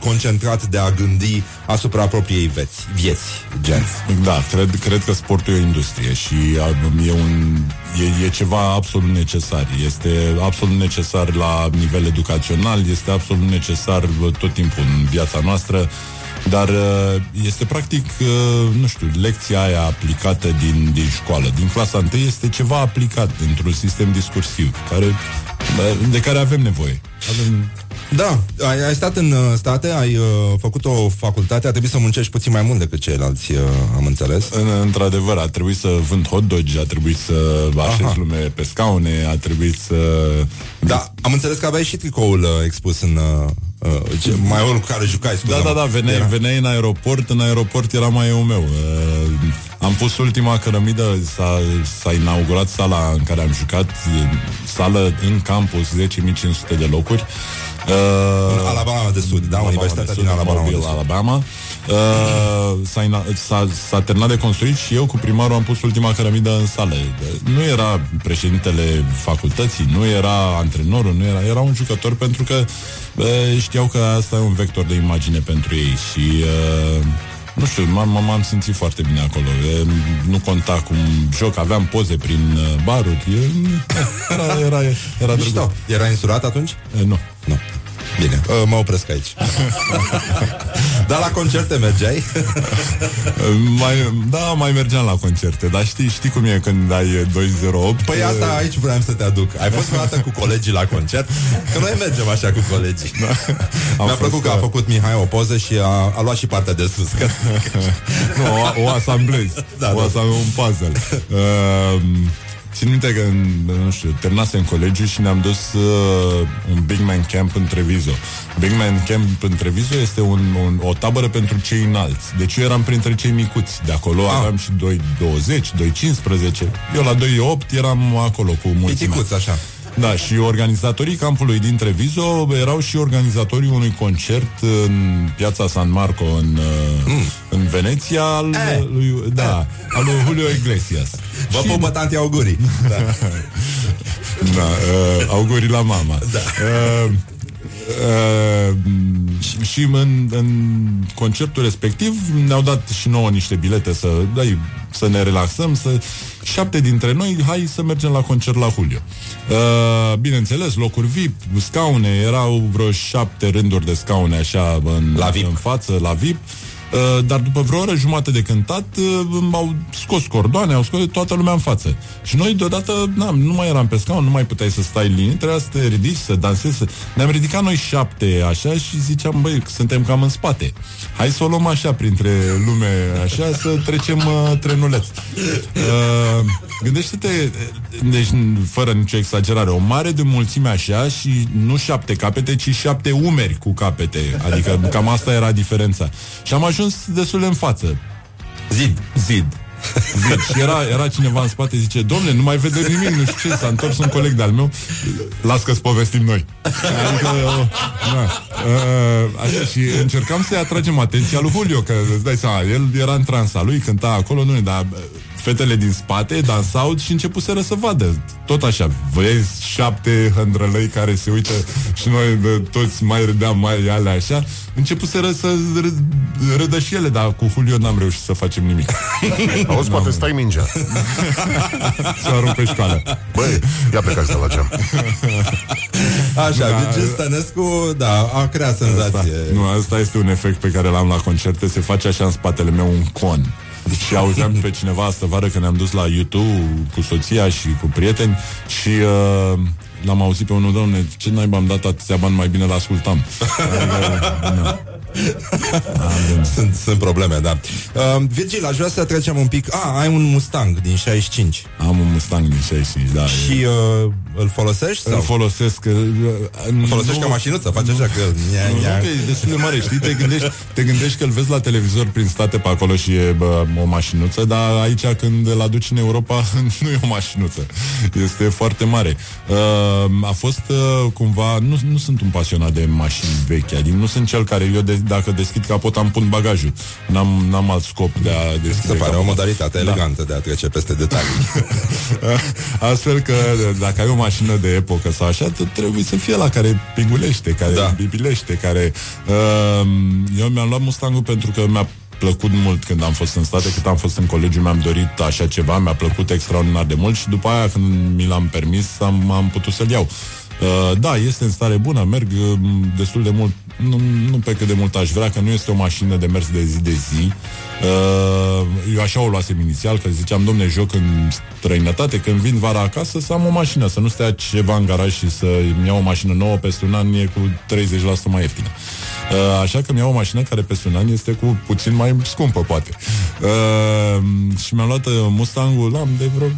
Speaker 3: concentrat de a gândi asupra propriei vieți, vieți gen.
Speaker 11: Da, cred, cred că sportul e o industrie și uh, e, un, e, e ceva absolut necesar. Este absolut necesar la nivel educațional, este absolut necesar uh, tot timpul în viața noastră. Dar uh, este practic, uh, nu știu, lecția aia aplicată din, din școală. Din clasa 1 este ceva aplicat într-un sistem discursiv care, de care avem nevoie. Avem...
Speaker 3: Da, ai, ai stat în uh, state, ai uh, făcut o facultate, a trebuit să muncești puțin mai mult decât ceilalți, uh, am înțeles.
Speaker 11: În, într-adevăr, a trebuit să vând hot dogi, a trebuit să așez
Speaker 3: Aha.
Speaker 11: lume pe scaune, a trebuit să...
Speaker 3: Da, am înțeles că aveai și tricoul uh, expus în... Uh, uh, ce, mai mult cu care jucați, scuze
Speaker 11: Da, da, da, veneai,
Speaker 3: Era.
Speaker 11: veneai în aeroport, în aeroport era mai eu meu. Uh, am pus ultima cărămidă, s-a, s-a inaugurat sala în care am jucat, uh, sală în campus, 10.500 de locuri. Uh,
Speaker 3: În Alabama de Sud, da,
Speaker 11: Alabama
Speaker 3: Universitatea
Speaker 11: de
Speaker 3: din
Speaker 11: Sud,
Speaker 3: Alabama de
Speaker 11: Mobile,
Speaker 3: Sud.
Speaker 11: Alabama. Uh, s-a, ina- s-a, s-a terminat de construit și eu cu primarul am pus ultima cărămidă în sală. Nu era președintele facultății, nu era antrenorul, nu era, era un jucător pentru că uh, știau că asta e un vector de imagine pentru ei și uh, nu știu, m-am, m-am simțit foarte bine acolo. E, nu conta cum joc, aveam poze prin uh, baruri. E, era, era, era drăguț.
Speaker 3: Mișto. Era insurat atunci?
Speaker 11: E, nu.
Speaker 3: Nu. Bine, uh, mă opresc aici. Dar la concerte mergeai?
Speaker 11: mai, da, mai mergeam la concerte, dar știi, știi cum e când ai 208?
Speaker 3: Păi asta aici vreau să te aduc. Ai fost vreodată cu colegii la concert? Că noi mergem așa cu colegii. Da.
Speaker 11: Am
Speaker 3: Mi-a
Speaker 11: fost,
Speaker 3: plăcut că a
Speaker 11: uh,
Speaker 3: făcut Mihai o poză și a, a luat și partea de sus. Că...
Speaker 11: nu, o, o asamblezi.
Speaker 3: Da,
Speaker 11: o
Speaker 3: da.
Speaker 11: asamblezi, un puzzle. Uh, țin minte că, în- nu știu, terminasem colegiul și ne-am dus uh, un Big Man Camp în Treviso. Big Man Camp în Treviso este un, un, o tabără pentru cei înalți. Deci eu eram printre cei micuți. De acolo
Speaker 3: Ah.
Speaker 11: aveam și 2,20, 2,15. Eu la 2,8 eram acolo cu mulțimea.
Speaker 3: Piticuț, așa.
Speaker 11: Da, și organizatorii campului din Treviso erau și organizatorii unui concert în piața San Marco în, mm. în Veneția al
Speaker 3: Eh.
Speaker 11: lui, da, al lui Julio Iglesias.
Speaker 3: Vă
Speaker 11: Și-
Speaker 3: pupă tanti augurii. Da.
Speaker 11: Da, uh, augurii la mama. Da. Uh, uh, și în, în concertul respectiv ne-au dat și nouă niște bilete să, dai, să ne relaxăm, să șapte dintre noi, hai să mergem la concert la Julio. Uh, bineînțeles, locuri VIP, scaune, erau vreo șapte rânduri de scaune așa în,
Speaker 3: La VIP.
Speaker 11: în față, la VIP. Uh, dar după vreo oră jumate de cântat uh, au scos cordoane, au scos toată lumea în față. Și noi deodată na, nu mai eram pe scaun, nu mai puteai să stai liniștit, trebuia să te ridici, să dansezi. Să... Ne-am ridicat noi șapte așa și ziceam, băi, suntem cam în spate. Hai să o luăm așa printre lume, așa, să trecem uh, trenuleț. Uh, gândește-te, deci fără nicio exagerare, o mare de mulțime așa și nu șapte capete, ci șapte umeri cu capete. Adică cam asta era diferența. Și am ajuns destul de în față.
Speaker 3: Zid.
Speaker 11: Zid. Zid. Și era, era cineva în spate, zice, domne, nu mai vede nimic, nu știu ce, s-a întors un coleg de-al meu, las că-ți povestim noi. Adică, da, uh, așa, și încercam să-i atragem atenția lui Julio, că îți dai seama, el era în transa lui, cânta acolo, nu, dar uh, fetele din spate dansau și începuseră să vadă. Tot așa, vezi șapte hândrălăi care se uită și noi de, toți mai râdeam mai alea așa. Începuseră să râ- râdă și ele, dar cu Julio n-am reușit să facem nimic.
Speaker 2: Auzi, poate stai mingea.
Speaker 11: Să arunc pe școală.
Speaker 2: Băi, ia plecați de la geam.
Speaker 3: Așa,
Speaker 11: Da.
Speaker 3: Virgil Stănescu, da, a creat senzație.
Speaker 11: Nu, asta este un efect pe care l-am la concerte Se face așa în spatele meu un con și auzeam pe cineva asta vară că ne-am dus la YouTube cu soția și cu prieteni și uh, l-am auzit pe unul, domne, ce naiba am dat atâția bani, mai bine l-ascultam. Adică,
Speaker 3: sunt, sunt probleme, da. Uh, Virgil, aș vrea să trecem un pic. Ah, ai un Mustang din 65.
Speaker 11: Am un Mustang din 65, da.
Speaker 3: Și uh, îl folosești? Sau?
Speaker 11: Îl folosesc. Uh,
Speaker 3: Îl folosești
Speaker 11: nu-
Speaker 3: ca mașinuță, faci așa că... Ia,
Speaker 11: Nu,
Speaker 3: ia.
Speaker 11: nu, că e destul de mare, știi? Te gândești, te gândești că îl vezi la televizor prin state pe acolo și e bă, o mașinuță, dar aici când îl aduci în Europa nu e o mașinuță. Este foarte mare. Uh, a fost uh, cumva... Nu, nu sunt un pasionat de mașini vechi, adică nu sunt cel care eu de, dacă deschid capot am pun bagajul. N-am, n-am alt scop de a deschide
Speaker 3: Se pare o
Speaker 11: capot.
Speaker 3: modalitate
Speaker 11: Da.
Speaker 3: elegantă de a trece peste detalii.
Speaker 11: Astfel că dacă ai o mașină de epocă sau așa, tu trebuie să fie la care pigulește, care da. bibilește, care... Uh, eu mi-am luat Mustangul pentru că mi-a plăcut mult când am fost în state, cât am fost în colegiu, mi-am dorit așa ceva, mi-a plăcut extraordinar de mult și după aia când mi l-am permis am, am putut să-l iau. Uh, da, este în stare bună, merg uh, destul de mult, nu, nu pe cât de mult aș vrea, că nu este o mașină de mers de zi de zi. Uh, eu așa o luasem inițial, că ziceam, domne, joc în străinătate, când vin vara acasă, să am o mașină, să nu stea ceva în garaj și să îmi iau o mașină nouă peste un an e cu 30% mai ieftină. Uh, așa că mi iau o mașină care peste un an este cu puțin mai scumpă, poate. Uh, și mi-am luat uh, Mustangul, am de vreo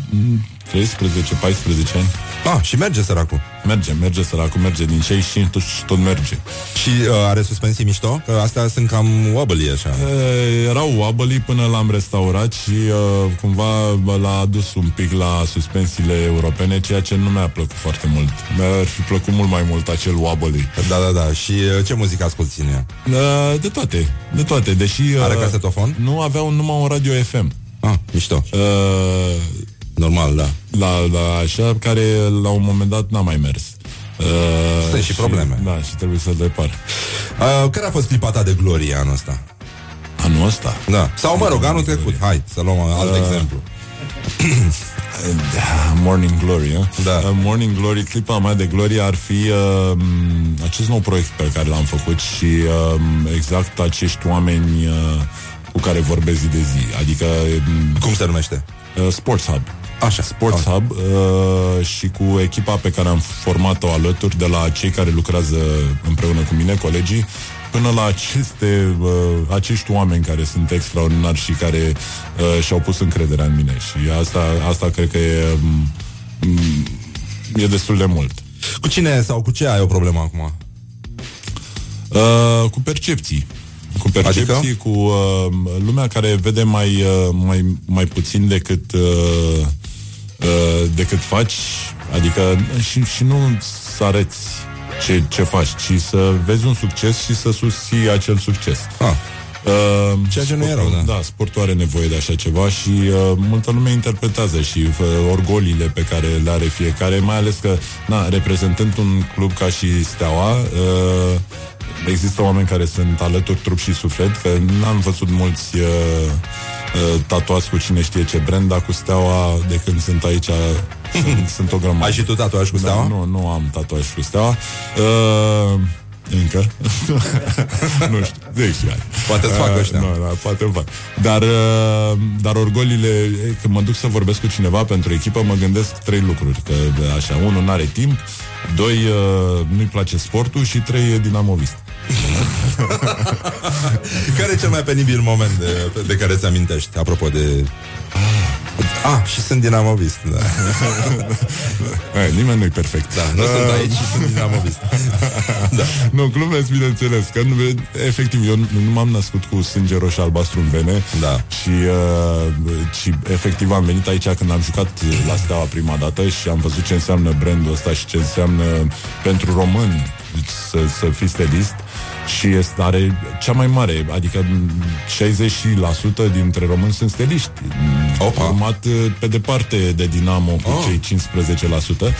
Speaker 11: mm, 13-14 ani.
Speaker 3: Ah, și merge săracul.
Speaker 11: Merge, merge săracul, merge din 65 tot, și tot merge.
Speaker 3: Și uh, are suspensii mișto? Că astea sunt cam wobbly așa.
Speaker 11: E, erau wobbly până l-am restaurat și uh, cumva bă, l-a adus un pic la suspensiile europene, ceea ce nu mi-a plăcut foarte mult. Mi-ar fi plăcut mult mai mult acel wobbly.
Speaker 3: Da, da, da. Și uh, ce muzică asculti în ea?
Speaker 11: Uh, de toate, de toate, deși... Uh,
Speaker 3: Are casetofon?
Speaker 11: Nu, aveau numai un radio FM.
Speaker 3: Ah, mișto.
Speaker 11: Uh,
Speaker 3: Normal, da.
Speaker 11: La, la așa, care la un moment dat n-a mai mers. Uh,
Speaker 3: Sunt și probleme.
Speaker 11: Da, și trebuie să-l repar.
Speaker 3: Uh, care a fost clipa ta de glorie anul ăsta?
Speaker 11: Anul ăsta?
Speaker 3: Da. Sau, mă rog, anul trecut. Hai, să luăm alt
Speaker 11: Uh,
Speaker 3: exemplu.
Speaker 11: Da, Morning Glory, eh?
Speaker 3: Da.
Speaker 11: Uh, Morning Glory, clipa mea de glorie ar fi uh, acest nou proiect pe care l-am făcut și uh, exact acești oameni uh, cu care vorbesc zi de zi. Adică... um,
Speaker 3: Cum se numește?
Speaker 11: Uh, Sports Hub.
Speaker 3: Așa.
Speaker 11: Sports Hub uh, și cu echipa pe care am format-o alături de la cei care lucrează împreună cu mine, colegii, până la aceste, uh, acești oameni care sunt extraordinari și care uh, și-au pus încrederea în mine. Și asta, asta cred că e, um, e destul de mult.
Speaker 3: Cu cine sau cu ce ai o problemă acum?
Speaker 11: Uh, cu percepții. Cu percepții,
Speaker 3: Adică?
Speaker 11: cu uh, lumea care vede mai, uh, mai, mai puțin decât, uh, uh, decât faci, adică și, și nu să arăți ce, ce faci, ci să vezi un succes și să susții acel succes.
Speaker 3: Ah.
Speaker 11: Uh,
Speaker 3: Ceea ce nu e
Speaker 11: sportul-
Speaker 3: rău, da.
Speaker 11: Da, sportul are nevoie de așa ceva și uh, multă lume interpretează și uh, orgoliile pe care le are fiecare, mai ales că, na, reprezentând un club ca și Steaua, uh, există oameni care sunt alături trup și suflet, că n-am văzut mulți uh, uh, tatuați cu cine știe ce brand, dar cu Steaua, de când sunt aici, sunt, sunt o grămadă.
Speaker 3: Ai și tu tatuaj cu Steaua?
Speaker 11: Da, nu, nu am tatuaj cu Steaua. Uh, încă. nu știu, zic și ai.
Speaker 3: Poate îți fac ăștia.
Speaker 11: Nu, da, poate îmi fac. Dar, uh, dar orgolile, când mă duc să vorbesc cu cineva pentru echipă, mă gândesc trei lucruri. Că așa, unul n-are timp, doi, uh, nu-i place sportul și trei, e dinamovist.
Speaker 3: Care e cel mai penibil moment de, de care ți amintești? Apropo de... Ah, și sunt dinamovist, da.
Speaker 11: Eh, nimeni nu-i perfect.
Speaker 3: Da, nu sunt aici și sunt dinamovist.
Speaker 11: da. Nu, glumesc, bineînțeles, că nu, efectiv, eu nu, nu m-am născut cu sânge roșu albastru în vene
Speaker 3: Da.
Speaker 11: și, uh, și efectiv am venit aici când am jucat la Steaua prima dată și am văzut ce înseamnă brandul ăsta și ce înseamnă pentru români să, să fii stilist și este, are cea mai mare, adică 60% dintre români sunt steliști.
Speaker 3: Opa.
Speaker 11: Urmat uh, pe departe de Dinamo cu
Speaker 3: Oh.
Speaker 11: cei 15%. Uh,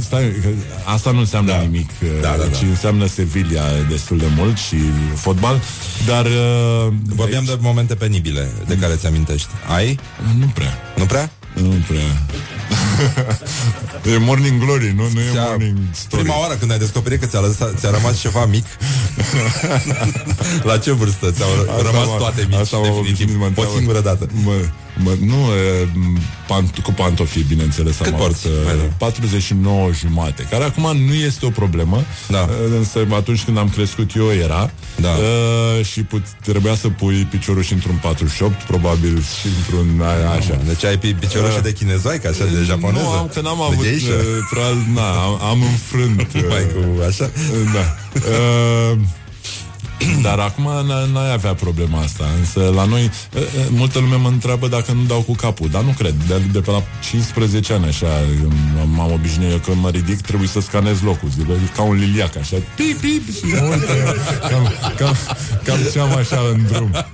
Speaker 11: stai, că asta nu înseamnă
Speaker 3: Da.
Speaker 11: nimic, uh,
Speaker 3: Da, da, da.
Speaker 11: ci înseamnă Sevilla destul de mult și fotbal, dar uh,
Speaker 3: Vorbeam de momente penibile de care ți amintești. Ai?
Speaker 11: nu prea.
Speaker 3: Nu prea?
Speaker 11: Nu prea. e Morning Glory, nu, nu e
Speaker 3: Ți-a-
Speaker 11: Morning Story.
Speaker 3: Prima oară când ai descoperit că ți-a, lăsat, ți-a rămas ceva mic La ce vârstă ți-au
Speaker 11: Asta
Speaker 3: rămas
Speaker 11: mă-
Speaker 3: toate mici
Speaker 11: asta mă
Speaker 3: Definitiv,
Speaker 11: obișnuit, mă
Speaker 3: o
Speaker 11: întreabă.
Speaker 3: singură dată
Speaker 11: Mă, mă, nu, e, pant, cu pantofii, bineînțeles.
Speaker 3: Cât
Speaker 11: am
Speaker 3: porți,
Speaker 11: avut,
Speaker 3: mai
Speaker 11: e,
Speaker 3: rău?
Speaker 11: 49 jumate, care acum nu este o problemă,
Speaker 3: Da.
Speaker 11: e, însă atunci când am crescut eu era
Speaker 3: Da.
Speaker 11: e, și put, trebuia să pui piciorul și într-un 48, probabil și într-un a, așa.
Speaker 3: Deci ai pi- piciorul și de chinezoică Așa de japoneză
Speaker 11: Nu, am, că n-am
Speaker 3: De
Speaker 11: avut,
Speaker 3: geisha?
Speaker 11: e, probabil, na, am, am înfrânt. e,
Speaker 3: Mai cu așa
Speaker 11: da. Uh, dar acum n- n-ai avea problema asta Însă la noi uh, uh, Multă lume mă întreabă dacă nu dau cu capul. Dar nu cred, de, de pe la 15 ani Așa m- m-am obișnuit eu Când mă ridic trebuie să scanez locul. Zic, Ca un liliac așa Pip, pip și mă uită, cam, cam, cam ce am așa în drum.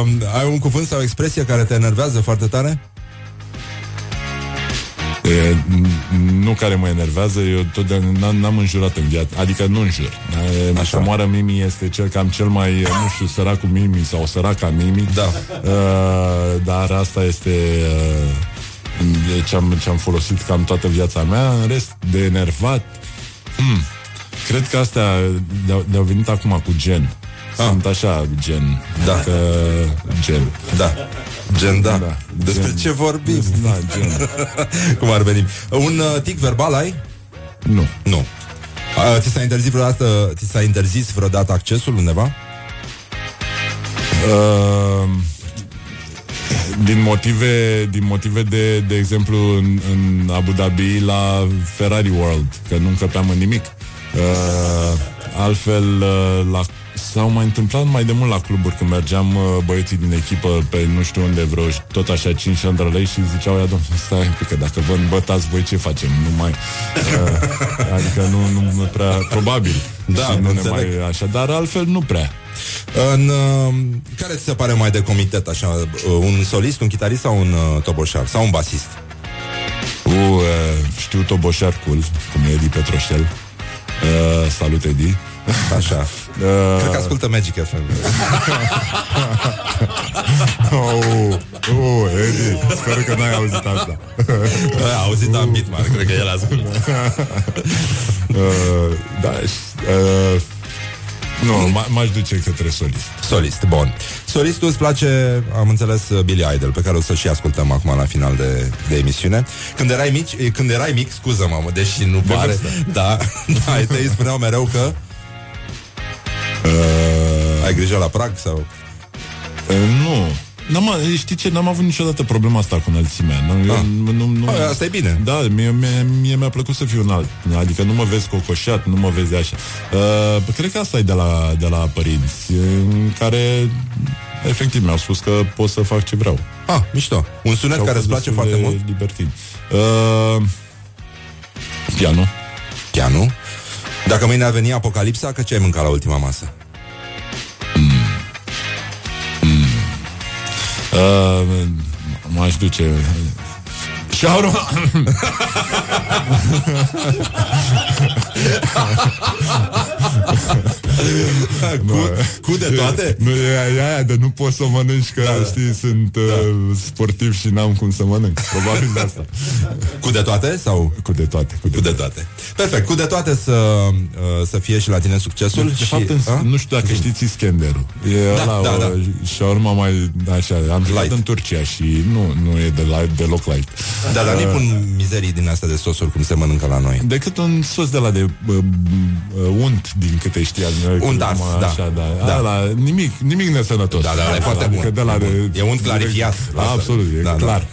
Speaker 3: Um, Ai un cuvânt sau o expresie care te enervează foarte tare?
Speaker 11: E, n- nu care mă enervează, eu totdeauna n-am, n-am înjurat în viață, adică nu înjur. E,
Speaker 3: Așa.
Speaker 11: Să moară Mimi este cel cam cel mai, nu știu, săracul Mimi sau săraca Mimi.
Speaker 3: Da.
Speaker 11: Uh, dar asta este uh, e ce-am, ce-am folosit cam toată viața mea. În rest, de enervat, hmm, cred că astea de-au, de-au venit acum cu gen. Sunt așa, gen.
Speaker 3: Da.
Speaker 11: Adică, gen.
Speaker 3: Da Gen, da,
Speaker 11: Da,
Speaker 3: Despre
Speaker 11: gen.
Speaker 3: ce vorbim?
Speaker 11: Da, gen.
Speaker 3: Cum ar veni Un uh, tic verbal ai?
Speaker 11: Nu.
Speaker 3: Nu uh, Ți s-a interzis vreodată Ți s-a interzis vreodată accesul undeva?
Speaker 11: Uh, din motive, din motive de, de exemplu, în, în Abu Dhabi la Ferrari World, că nu încăpeam în nimic. Uh, altfel, uh, la, s-au mai întâmplat mai de mult la cluburi când mergeam uh, băieții din echipă pe nu știu unde vreo, tot așa 5 lei și ziceau, ia domnule, stai un pic, că dacă vă îmbătați voi ce facem? Nu mai... Uh, adică nu, nu prea... Probabil.
Speaker 3: Da,
Speaker 11: și nu ne
Speaker 3: înțeleg.
Speaker 11: mai așa, dar altfel nu prea.
Speaker 3: În, uh, care ți se pare mai de comitet așa? Uh, un solist, un chitarist sau un uh, toboșar? Sau un basist?
Speaker 11: Cu, uh, știu Toboșar Cool, cum e Edi Petroșel. Uh, salut, Edi.
Speaker 3: Așa
Speaker 11: Uh,
Speaker 3: Cred că ascultă Magic FM
Speaker 11: oh, oh, Edi, sper că n-ai auzit asta.
Speaker 3: A auzit am Bitmar, cred că el ascultă
Speaker 11: uh, da, și, uh, nu, m- m-aș duce către solist.
Speaker 3: Solist, bun Solistul îți place, am înțeles, uh, Billy Idol Pe care o să și ascultăm acum la final de, de emisiune Când erai mic, eh, când erai mic, scuză-mă, mă, deși nu
Speaker 11: De
Speaker 3: pare
Speaker 11: vârstă.
Speaker 3: Da, da, ai tăi spuneau mereu că
Speaker 11: Uh,
Speaker 3: Ai grijă la prag sau
Speaker 11: uh, nu. N-am, știi ce? N-am avut niciodată problema asta cu înălțimea. Nu,
Speaker 3: Ah.
Speaker 11: eu, nu, nu,
Speaker 3: Păi, asta e bine.
Speaker 11: Da, mie, mie, mie mi-a plăcut să fiu înalt. Adică nu mă vezi cocoșat, nu mă vezi așa. Uh, cred că asta e de la, de la părinți, în care efectiv mi-au spus că pot să fac ce vreau.
Speaker 3: Ah, mișto Un sunet
Speaker 11: Și au
Speaker 3: care îți
Speaker 11: fost
Speaker 3: place
Speaker 11: destul
Speaker 3: foarte
Speaker 11: de
Speaker 3: mult
Speaker 11: Libertin. Uh, piano.
Speaker 3: Chiar nu? Dacă mâine ar veni apocalipsa, că ce ai mâncat la ultima masă?
Speaker 11: Uh, m-aș duce... Shawarma!
Speaker 3: cu, cu de toate?
Speaker 11: Nu, e aia, aia de nu poți să mănânci Că da, știi, sunt uh, sportiv Și n-am cum să mănânc Probabil de asta
Speaker 3: Cu de toate? Sau?
Speaker 11: Cu de toate Cu de,
Speaker 3: Cu de toate Perfect, cu de toate să, uh, să fie și la tine succesul
Speaker 11: De
Speaker 3: și,
Speaker 11: fapt, în,
Speaker 3: a?
Speaker 11: nu știu dacă știți Iskenderul E
Speaker 3: Da,
Speaker 11: ăla,
Speaker 3: da,
Speaker 11: o,
Speaker 3: da.
Speaker 11: shawarma mai așa Am jucat
Speaker 3: Light.
Speaker 11: în Turcia și nu, nu e de la, deloc light
Speaker 3: Da, dar nu
Speaker 11: Uh,
Speaker 3: pun mizerii din astea de sosuri Cum se mănâncă la noi
Speaker 11: Decât un sos de la de uh, uh, unt, din câte știi al meu.
Speaker 3: Unt ars, da.
Speaker 11: Așa, da.
Speaker 3: Da.
Speaker 11: da. Ala, nimic, nimic nesănătos.
Speaker 3: Da, da, ăla e foarte
Speaker 11: adică
Speaker 3: bun.
Speaker 11: De la de,
Speaker 3: E unt clarifiat.
Speaker 11: Da, absolut, e
Speaker 3: Da, da.
Speaker 11: clar.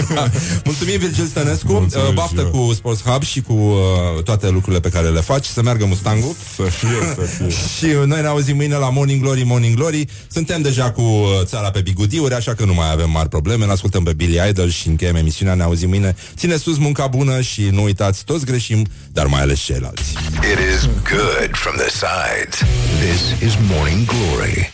Speaker 3: Mulțumim, Virgil Stănescu
Speaker 11: Mulțumesc
Speaker 3: uh, Baftă
Speaker 11: și eu.
Speaker 3: cu Sports Hub și cu uh, toate lucrurile pe care le faci Să meargă Mustangul
Speaker 11: Să fie, să fie.
Speaker 3: Și noi ne auzim mâine la Morning Glory, Morning Glory Suntem deja cu uh, țara pe bigudiuri Așa că nu mai avem mari probleme Ne ascultăm pe Billy Idol și încheiem emisiunea Ne auzim mâine Ține sus munca bună și nu uitați Toți greșim, dar mai ales ceilalți
Speaker 1: It is good from the sides. This is Morning Glory.